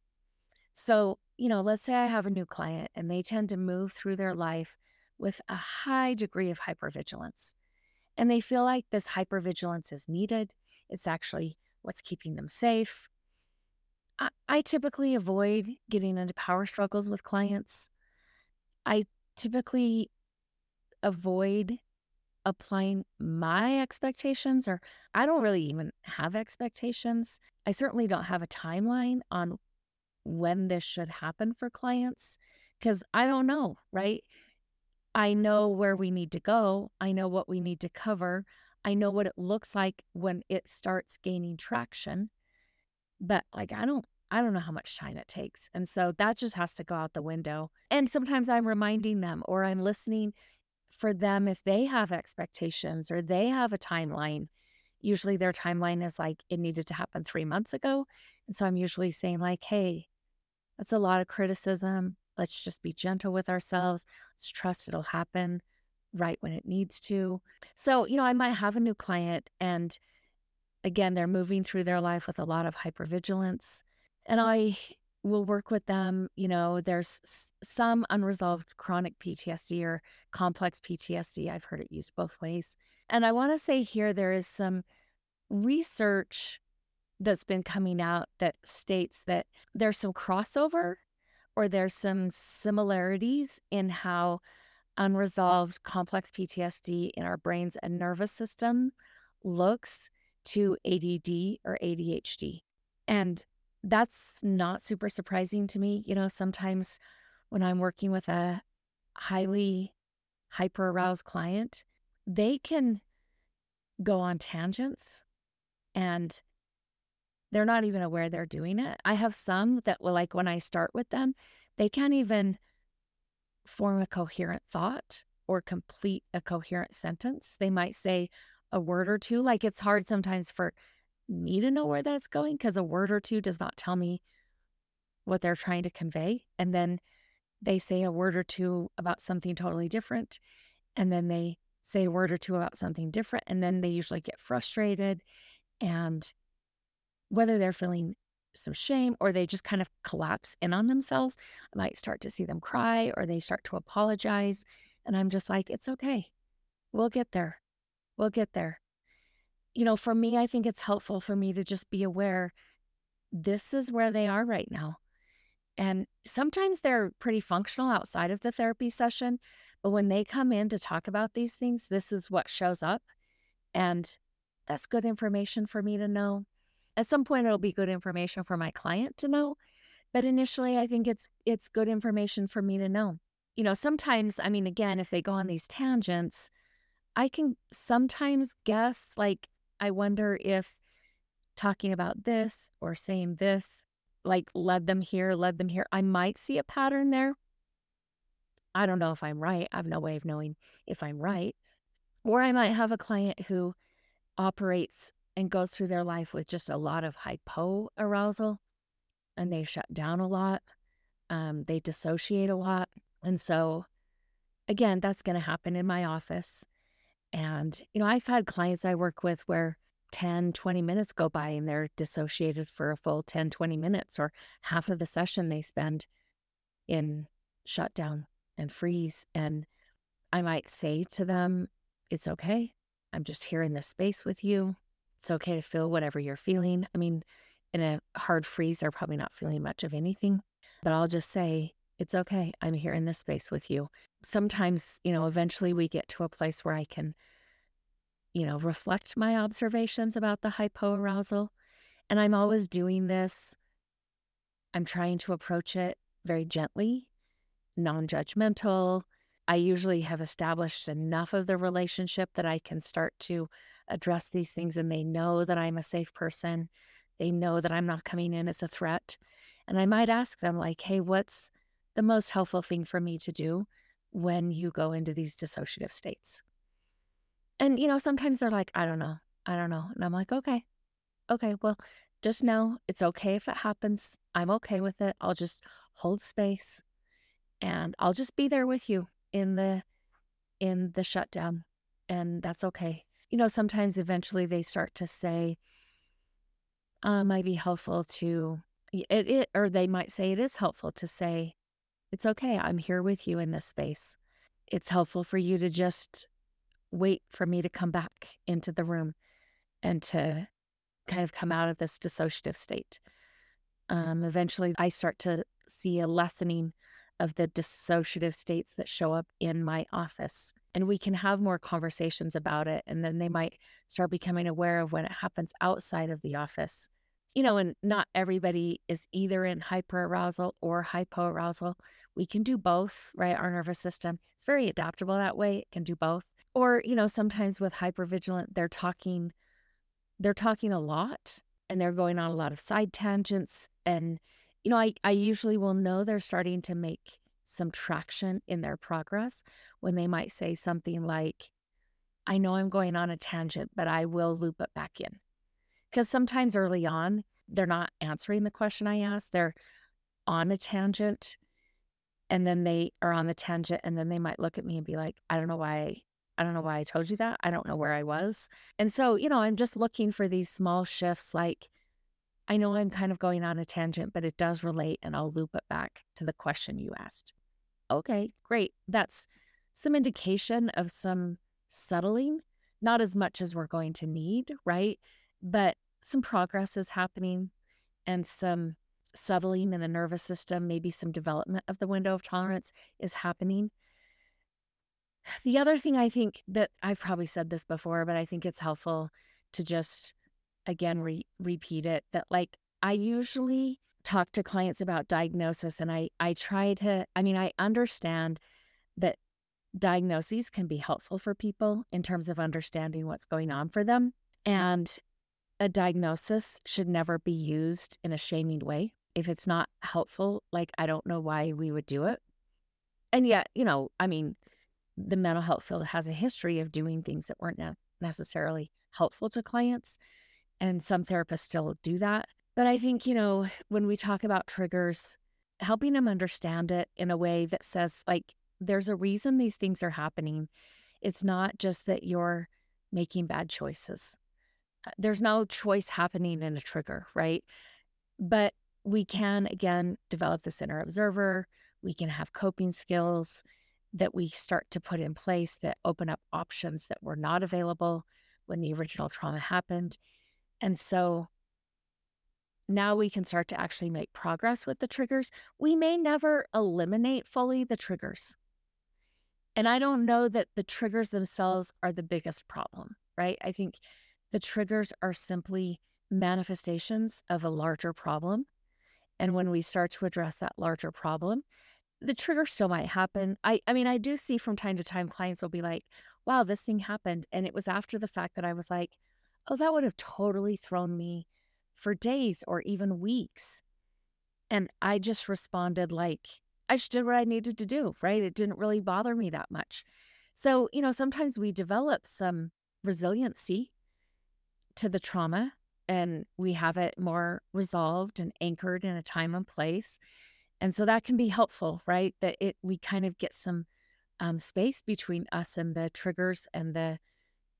A: So, you know, let's say I have a new client and they tend to move through their life with a high degree of hypervigilance. And they feel like this hypervigilance is needed. It's actually what's keeping them safe. I, I typically avoid getting into power struggles with clients. I typically avoid applying my expectations, or I don't really even have expectations. I certainly don't have a timeline on when this should happen for clients because I don't know, right? I know where we need to go. I know what we need to cover. I know what it looks like when it starts gaining traction. But like I don't I don't know how much time it takes. And so that just has to go out the window. And sometimes I'm reminding them or I'm listening for them if they have expectations or they have a timeline. Usually their timeline is like it needed to happen 3 months ago. And so I'm usually saying like, "Hey, that's a lot of criticism. Let's just be gentle with ourselves. Let's trust it'll happen right when it needs to." So, you know, I might have a new client and again, they're moving through their life with a lot of hypervigilance and I will work with them. You know, there's some unresolved chronic PTSD or complex PTSD. I've heard it used both ways. And I want to say here there is some research that's been coming out that states that there's some crossover or there's some similarities in how unresolved complex PTSD in our brains and nervous system looks to ADD or ADHD. And that's not super surprising to me. You know, sometimes when I'm working with a highly hyper aroused client, they can go on tangents and they're not even aware they're doing it. I have some that will, like, when I start with them, they can't even form a coherent thought or complete a coherent sentence. They might say a word or two. Like, it's hard sometimes for me to know where that's going because a word or two does not tell me what they're trying to convey. And then they say a word or two about something totally different. And then they say a word or two about something different. And then they usually get frustrated. And whether they're feeling some shame or they just kind of collapse in on themselves, I might start to see them cry or they start to apologize. And I'm just like, it's okay. We'll get there. We'll get there you know, for me, I think it's helpful for me to just be aware this is where they are right now. And sometimes they're pretty functional outside of the therapy session, but when they come in to talk about these things, this is what shows up. And that's good information for me to know. At some point it'll be good information for my client to know, but initially I think it's it's good information for me to know. You know, sometimes I mean again, if they go on these tangents, I can sometimes guess like I wonder if talking about this or saying this, like led them here, led them here, I might see a pattern there. I don't know if I'm right. I have no way of knowing if I'm right. Or I might have a client who operates and goes through their life with just a lot of hypo arousal and they shut down a lot. Um, they dissociate a lot. And so, again, that's going to happen in my office. And, you know, I've had clients I work with where 10, 20 minutes go by and they're dissociated for a full 10, 20 minutes, or half of the session they spend in shutdown and freeze. And I might say to them, It's okay. I'm just here in this space with you. It's okay to feel whatever you're feeling. I mean, in a hard freeze, they're probably not feeling much of anything. But I'll just say, it's okay. I'm here in this space with you. Sometimes, you know, eventually we get to a place where I can, you know, reflect my observations about the hypoarousal. And I'm always doing this. I'm trying to approach it very gently, non judgmental. I usually have established enough of the relationship that I can start to address these things and they know that I'm a safe person. They know that I'm not coming in as a threat. And I might ask them, like, hey, what's the most helpful thing for me to do when you go into these dissociative states? And, you know, sometimes they're like, I don't know. I don't know. And I'm like, okay, okay, well, just know it's okay if it happens. I'm okay with it. I'll just hold space and I'll just be there with you in the in the shutdown and that's okay. You know, sometimes eventually they start to say, uh, might be helpful to it, it or they might say it is helpful to say it's okay i'm here with you in this space it's helpful for you to just wait for me to come back into the room and to kind of come out of this dissociative state um, eventually i start to see a lessening of the dissociative states that show up in my office and we can have more conversations about it. And then they might start becoming aware of when it happens outside of the office. You know, and not everybody is either in hyperarousal or hypoarousal. We can do both, right? Our nervous system is very adaptable that way. It can do both. Or, you know, sometimes with hypervigilant, they're talking, they're talking a lot and they're going on a lot of side tangents. And, you know, I, I usually will know they're starting to make some traction in their progress when they might say something like, I know I'm going on a tangent, but I will loop it back in. Because sometimes early on, they're not answering the question I asked. They're on a tangent and then they are on the tangent and then they might look at me and be like, I don't know why. I don't know why I told you that. I don't know where I was. And so, you know, I'm just looking for these small shifts like, I know I'm kind of going on a tangent, but it does relate and I'll loop it back to the question you asked. Okay, great. That's some indication of some settling, not as much as we're going to need, right? But some progress is happening and some settling in the nervous system, maybe some development of the window of tolerance is happening. The other thing I think that I've probably said this before, but I think it's helpful to just again re- repeat it that like I usually talk to clients about diagnosis and I I try to I mean I understand that diagnoses can be helpful for people in terms of understanding what's going on for them and a diagnosis should never be used in a shaming way if it's not helpful like I don't know why we would do it and yet you know I mean the mental health field has a history of doing things that weren't necessarily helpful to clients and some therapists still do that but I think, you know, when we talk about triggers, helping them understand it in a way that says, like, there's a reason these things are happening. It's not just that you're making bad choices. Uh, there's no choice happening in a trigger, right? But we can, again, develop this inner observer. We can have coping skills that we start to put in place that open up options that were not available when the original trauma happened. And so now we can start to actually make progress with the triggers. We may never eliminate fully the triggers. And I don't know that the triggers themselves are the biggest problem, right? I think the triggers are simply manifestations of a larger problem. And when we start to address that larger problem, the trigger still might happen. I, I mean, I do see from time to time clients will be like, wow, this thing happened. And it was after the fact that I was like, oh, that would have totally thrown me for days or even weeks. And I just responded like, I just did what I needed to do, right? It didn't really bother me that much. So, you know, sometimes we develop some resiliency to the trauma and we have it more resolved and anchored in a time and place. And so that can be helpful, right? That it we kind of get some um, space between us and the triggers and the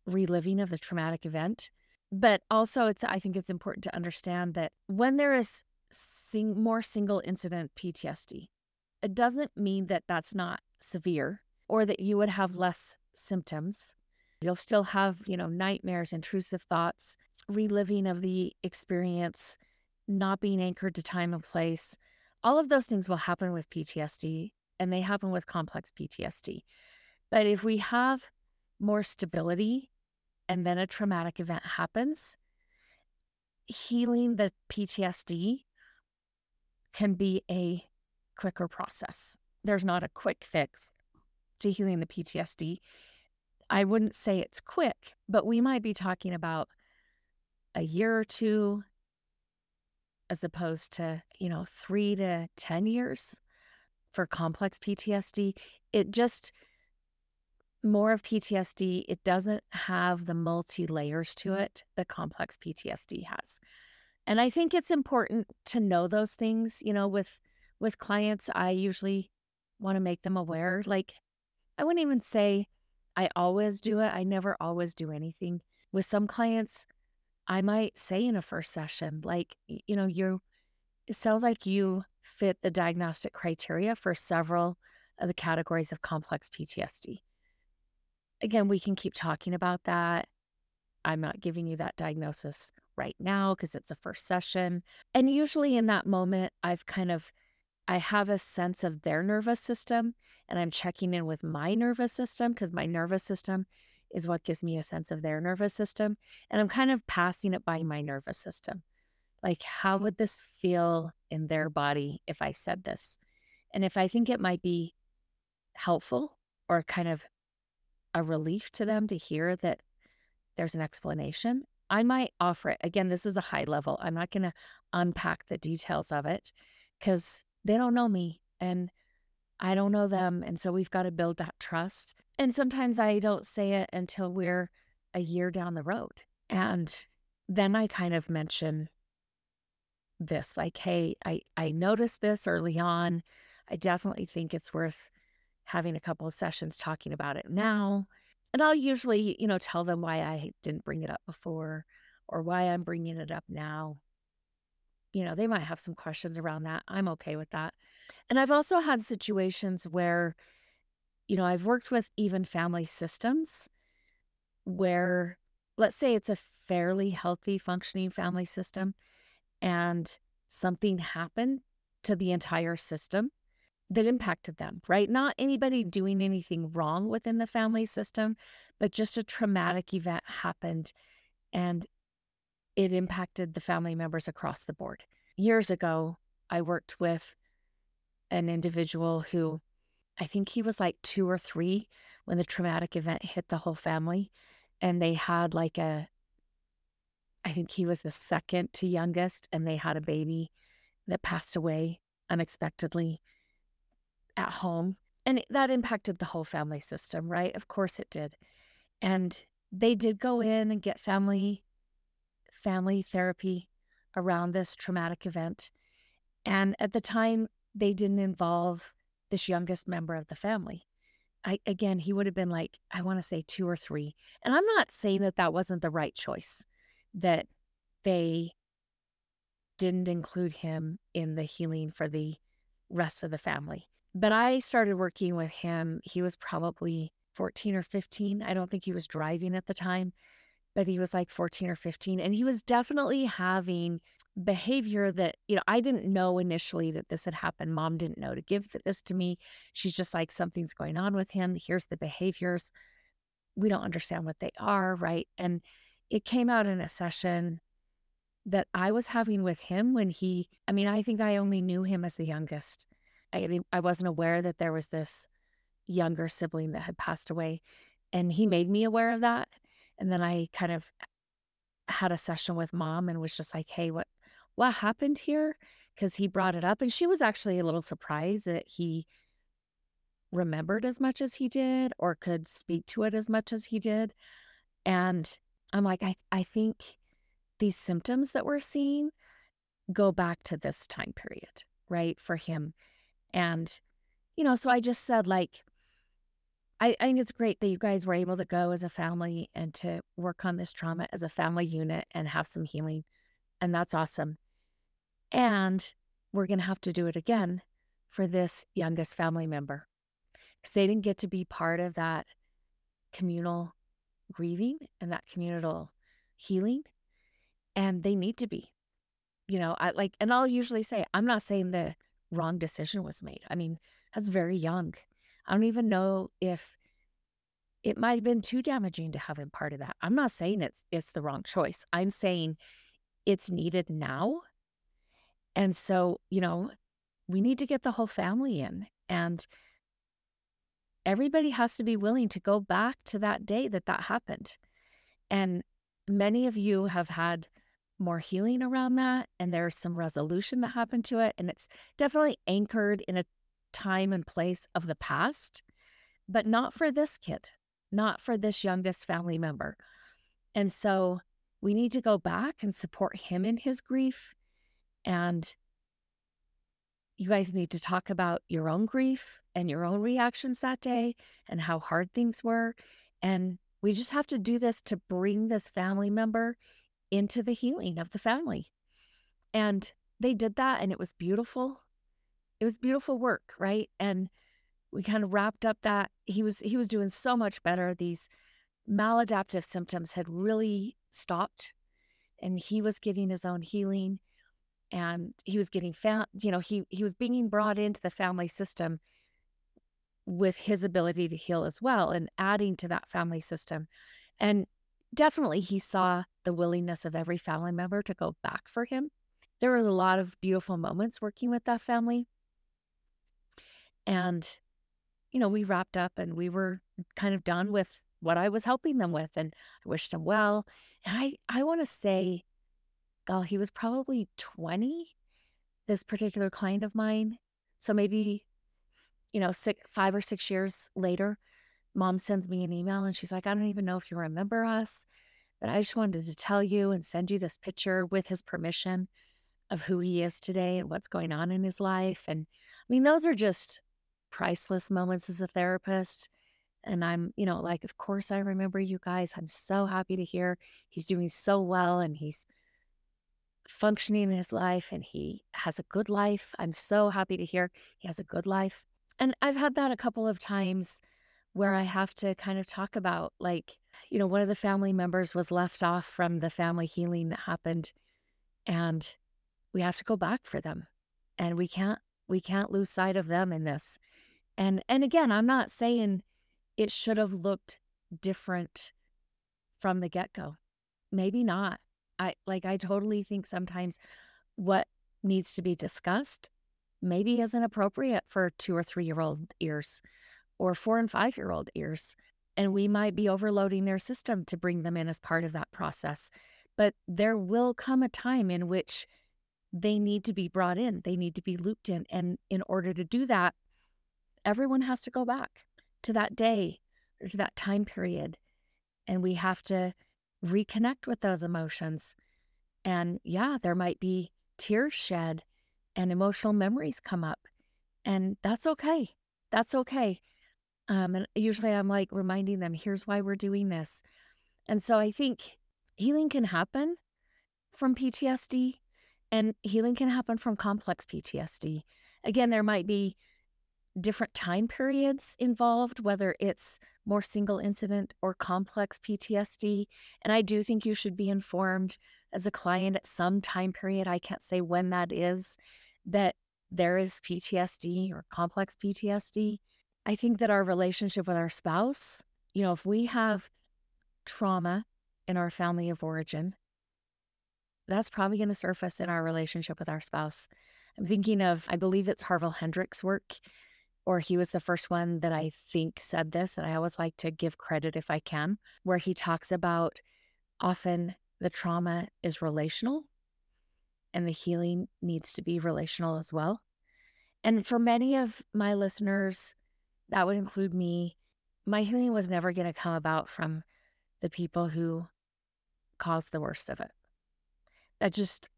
A: reliving of the traumatic event. But also, it's I think it's important to understand that when there is sing, more single incident PTSD, it doesn't mean that that's not severe or that you would have less symptoms. You'll still have, you know, nightmares, intrusive thoughts, reliving of the experience, not being anchored to time and place. All of those things will happen with PTSD and they happen with complex PTSD. But if we have more stability and then a traumatic event happens, healing the PTSD can be a quicker process. There's not a quick fix to healing the PTSD. I wouldn't say it's quick, but we might be talking about a year or two as opposed to, you know, three to 10 years for complex PTSD. It just, more of PTSD, it doesn't have the multi layers to mm-hmm. it that complex PTSD has. And I think it's important to know those things, you know, with with clients, I usually want to make them aware. Like I wouldn't even say I always do it. I never always do anything. With some clients, I might say in a first session, like, you know, you're, it sounds like you fit the diagnostic criteria for several of the categories of complex PTSD. Again, we can keep talking about that. I'm not giving you that diagnosis right now because it's a first session. And usually in that moment, I've kind of I have a sense of their nervous system and I'm checking in with my nervous system because my nervous system is what gives me a sense of their nervous system. And I'm kind of passing it by my nervous system. Like, how would this feel in their body if I said this? And if I think it might be helpful or kind of a relief to them to hear that there's an explanation, I might offer it. Again, this is a high level. I'm not going to unpack the details of it because they don't know me and I don't know mm. them. And so we've got to build that trust. And sometimes I don't say it until we're a year down the road. And then I kind of mention this like, hey, I, I noticed this early on. I definitely think it's worth having a couple of sessions talking about it now. And I'll usually, you know, tell them why I didn't bring it up before or why I'm bringing it up now you know, they might have some questions around that. I'm okay with that. And I've also had situations where, you know, I've worked with even family systems where, let's say it's a fairly healthy, functioning family system, and something happened to the entire system that impacted them, right? Not anybody doing anything wrong within the family system, but just a traumatic event happened and it impacted the family members across the board. Years ago, I worked with an individual who I think he was like two or three when the traumatic event hit the whole family. And they had like a, I think he was the second to youngest, and they had a baby that passed away unexpectedly at home. And that impacted the whole family system, right? Of course it did. And they did go in and get family family therapy around this traumatic event. And at the time, they didn't involve this youngest member of the family. I, again, he would have been like, I want to say two or three. And I'm not saying that that wasn't the right choice, that they didn't include him in the healing for the rest of the family. But I started working with him. He was probably 14 or 15. I don't think he was driving at the time but he was like 14 or 15 and he was definitely having behavior that you know i didn't know initially that this had happened. Mom didn't know to give this to me. She's just like something's going on with him. Here's the behaviors. We don't understand what they are right? And it came out in a session that i was having with him when he i mean i think i only knew him as the youngest. I, I wasn't aware that there was this younger sibling that had passed away and he made me aware of that and then I kind of had a session with mom and was just like, "Hey, what what happened here?" Cuz he brought it up and she was actually a little surprised that he remembered as much as he did or could speak to it as much as he did. And I'm like, I I think these symptoms that we're seeing go back to this time period, right? For him. And you know, so I just said like I, I think it's great that you guys were able to go as a family and to work on this trauma as a family unit and have some healing. And that's awesome. And we're going to have to do it again for this youngest family member because they didn't get to be part of that communal grieving and that communal healing. And they need to be. You know, I like, and I'll usually say, I'm not saying the wrong decision was made. I mean, that's very young. I don't even know if it might have been too damaging to have him part of that. I'm not saying it's it's the wrong choice. I'm saying it's needed now. And so, you know, we need to get the whole family in and everybody has to be willing to go back to that day that that happened. And many of you have had more healing around that and there's some resolution that happened to it and it's definitely anchored in a time and place of the past, but not for this kid not for this youngest family member. And so we need to go back and support him in his grief. And you guys need to talk about your own grief and your own reactions that day and how hard things were. And we just have to do this to bring this family member into the healing of the family. And they did that and it was beautiful. It was beautiful work, right? And we kind of wrapped up that he was he was doing so much better. These maladaptive symptoms had really stopped and he was getting his own healing and he was getting found you know he he was being brought into the family system with his ability to heal as well and adding to that family system and definitely he saw the willingness of every family member to go back for him there were a lot of beautiful moments working with that family and you know, we wrapped up and we were kind of done with what I was helping them with. And I wished him well. And I, I want to say, God, he was probably 20, this particular client of mine. So maybe, you know, six, five or six years later, mom sends me an email and she's like, I don't even know if you remember us, but I just wanted to tell you and send you this picture with his permission of who he is today and what's going on in his life. And I mean, those are just priceless moments as a therapist. And I'm, you know, like, of course, I remember you guys. I'm so happy to hear he's doing so well and he's functioning in his life and he has a good life. I'm so happy to hear he has a good life. And I've had that a couple of times where I have to kind of talk about, like, you know, one of the family members was left off from the family healing that happened. And we have to go back for them. And we can't we can't lose sight of them in this. And and again, I'm not saying it should have looked different from the get-go. Maybe not. I like I totally think sometimes what needs to be discussed maybe isn't appropriate for 2 or 3 year old ears or 4 and 5 year old ears and we might be overloading their system to bring them in as part of that process. But there will come a time in which they need to be brought in, they need to be looped in. And in order to do that, everyone has to go back to that day or to that time period. And we have to reconnect with those emotions. And yeah, there might be tears shed and emotional memories come up. And that's okay. That's okay. Um, and usually I'm like reminding them, here's why we're doing this. And so I think healing can happen from PTSD and healing can happen from complex PTSD. Again, there might be different time periods involved, whether it's more single incident or complex PTSD. And I do think you should be informed as a client at some time period, I can't say when that is, that there is PTSD or complex PTSD. I think that our relationship with our spouse, you know, if we have trauma in our family of origin, that's probably going to surface in our relationship with our spouse. I'm thinking of, I believe it's Harville Hendrix' work, or he was the first one that I think said this, and I always like to give credit if I can, where he talks about often the trauma is relational and the healing needs to be relational as well. And for many of my listeners, that would include me, my healing was never going to come about from the people who caused the worst of it. That just,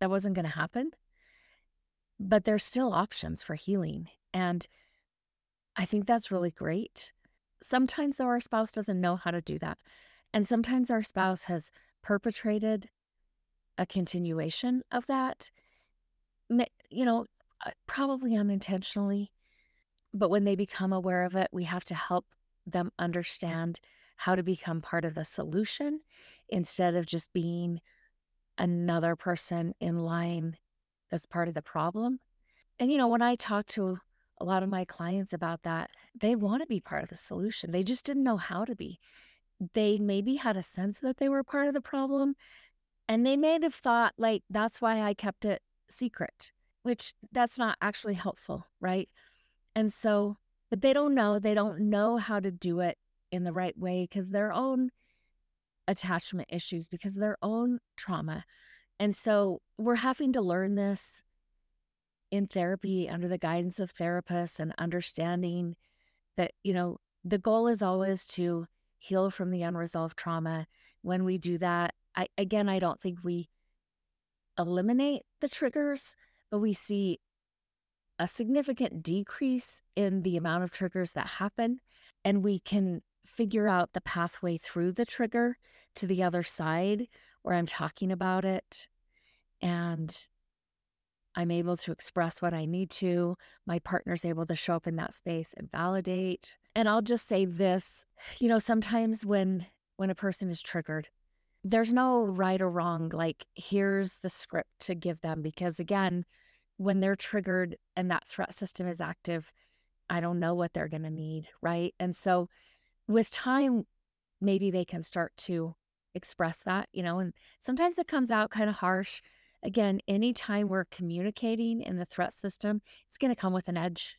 A: that wasn't going to happen. But there's still options for healing. And I think that's really great. Sometimes, though, our spouse doesn't know how to do that. And sometimes our spouse has perpetrated a continuation of that, you know, uh, probably unintentionally. But when they become aware of it, we have to help them understand how to become part of the solution instead of just being another person in line that's part of the problem. And, you know, when I talk to a lot of my clients about that, they want to be part of the solution. They just didn't know how to be. They maybe had a sense that they were part of the problem. And they may have thought, like, that's why I kept it secret, which that's not actually helpful, right? And so, but they don't know, they don't know how to do it in the right way because their own attachment issues, because of their own trauma. And so we're having to learn this in therapy under the guidance of therapists and understanding that, you know, the goal is always to heal from the unresolved trauma. When we do that, I again I don't think we eliminate the triggers, but we see a significant decrease in the amount of triggers that happen and we can figure out the pathway through the trigger to the other side where I'm talking about it and I'm able to express what I need to. My partner's able to show up in that space and validate. And I'll just say this, you know, sometimes when when a person is triggered, there's no right or wrong like here's the script to give them because again, when they're triggered and that threat system is active, I don't know what they're going to need, right? And so with time maybe they can start to express that, you know, and sometimes it comes out kind of harsh Again, anytime we're communicating in the threat system, it's going to come with an edge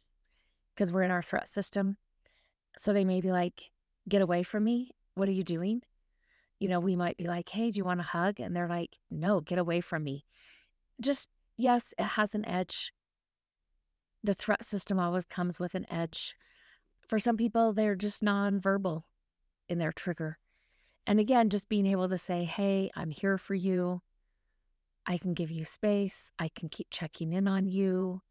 A: because we're in our threat system. So they may be like, get away from me. What are you doing? You know, we might be like, hey, do you want a hug? And they're like, no, get away from me. Just, yes, it has an edge. The threat system always comes with an edge. For some people, they're just nonverbal in their trigger. And again, just being able to say, hey, I'm here for you. I can give you space. I can keep checking in on you.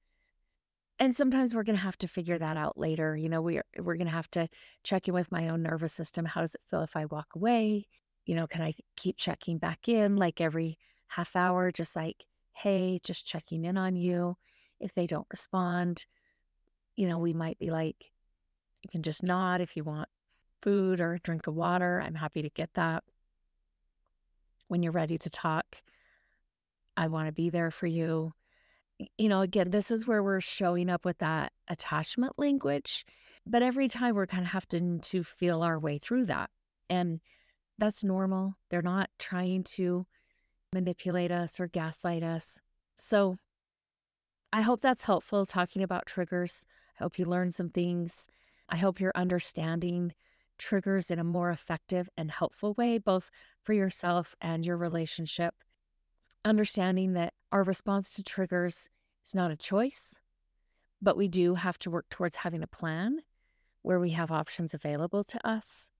A: And sometimes we're going to have to figure that out later. You know, we're we're going to have to check in with my own nervous system. How does it feel if I walk away? You know, can I keep checking back in like every half hour just like, "Hey, just checking in on you." If they don't respond, you know, we might be like, "You can just nod if you want food or a drink of water. I'm happy to get that." When you're ready to talk, I want to be there for you. You know, again, this is where we're showing up with that attachment language. But every time we're kind of having to feel our way through that. And that's normal. They're not trying to manipulate us or gaslight us. So I hope that's helpful talking about triggers. I hope you learn some things. I hope you're understanding triggers in a more effective and helpful way, both for yourself and your relationship understanding that our response to triggers is not a choice, but we do have to work towards having a plan where we have options available to us.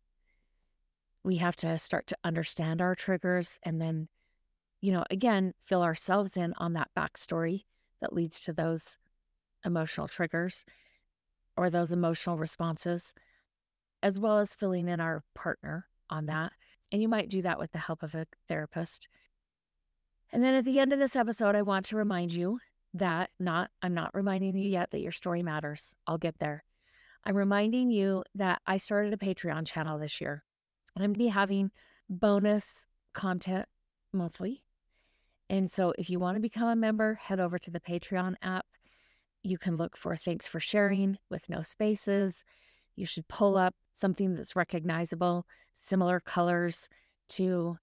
A: We have to start to understand our triggers and then, you know, again, fill ourselves in on that backstory that leads to those emotional triggers or those emotional responses, as well as filling in our partner on mm-hmm. that. And you might do that with the help of a therapist. And then at the end of this episode, I want to remind you that not I'm not reminding you yet that your story matters. I'll get there. I'm reminding you that I started a Patreon channel this year. And I'm going to be having bonus content monthly. And so if you want to become a member, head over to the Patreon app. You can look for thanks for sharing with no spaces. You should pull mm. up something that's recognizable, similar colors to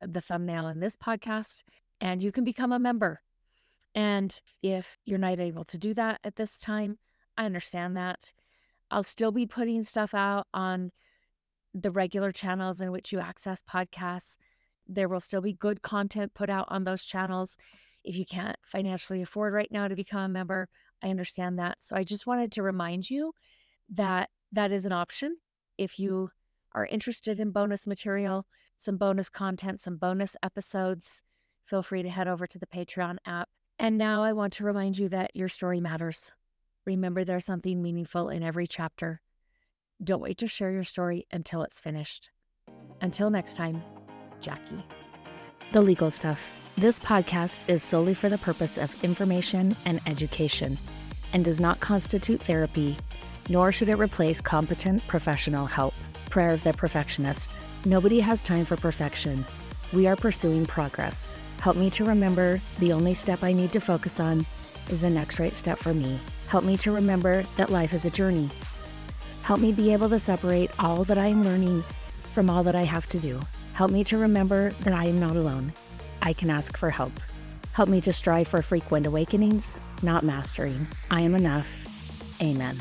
A: the thumbnail in this podcast and you can become a member. And if you're not able to do that at this time, I understand that. I'll still be putting stuff out on the regular channels in which you access podcasts. There will still be good content put out on those channels. If you can't financially afford right now to become a member, I understand that. So I just wanted to remind you that that is an option. If mm. you are interested in bonus material, some bonus content, some bonus episodes, feel free to head over to the Patreon app. And now I want to remind you that your story matters. Remember, there's something meaningful in every chapter. Don't wait to share your story until it's finished. Until next time, Jackie. The Legal Stuff. This podcast is solely for the purpose of information and education and does not constitute therapy, nor should it replace competent professional help. Prayer of the Perfectionist. Nobody has time for perfection. We are pursuing progress. Help me to remember the only step I need to focus on is the next right step for me. Help me to remember that life is a journey. Help me be able to separate all that I am learning from all that I have to do. Help me to remember that I am not alone. I can ask for help. Help me to strive for frequent awakenings, not mastering. I am enough. Amen.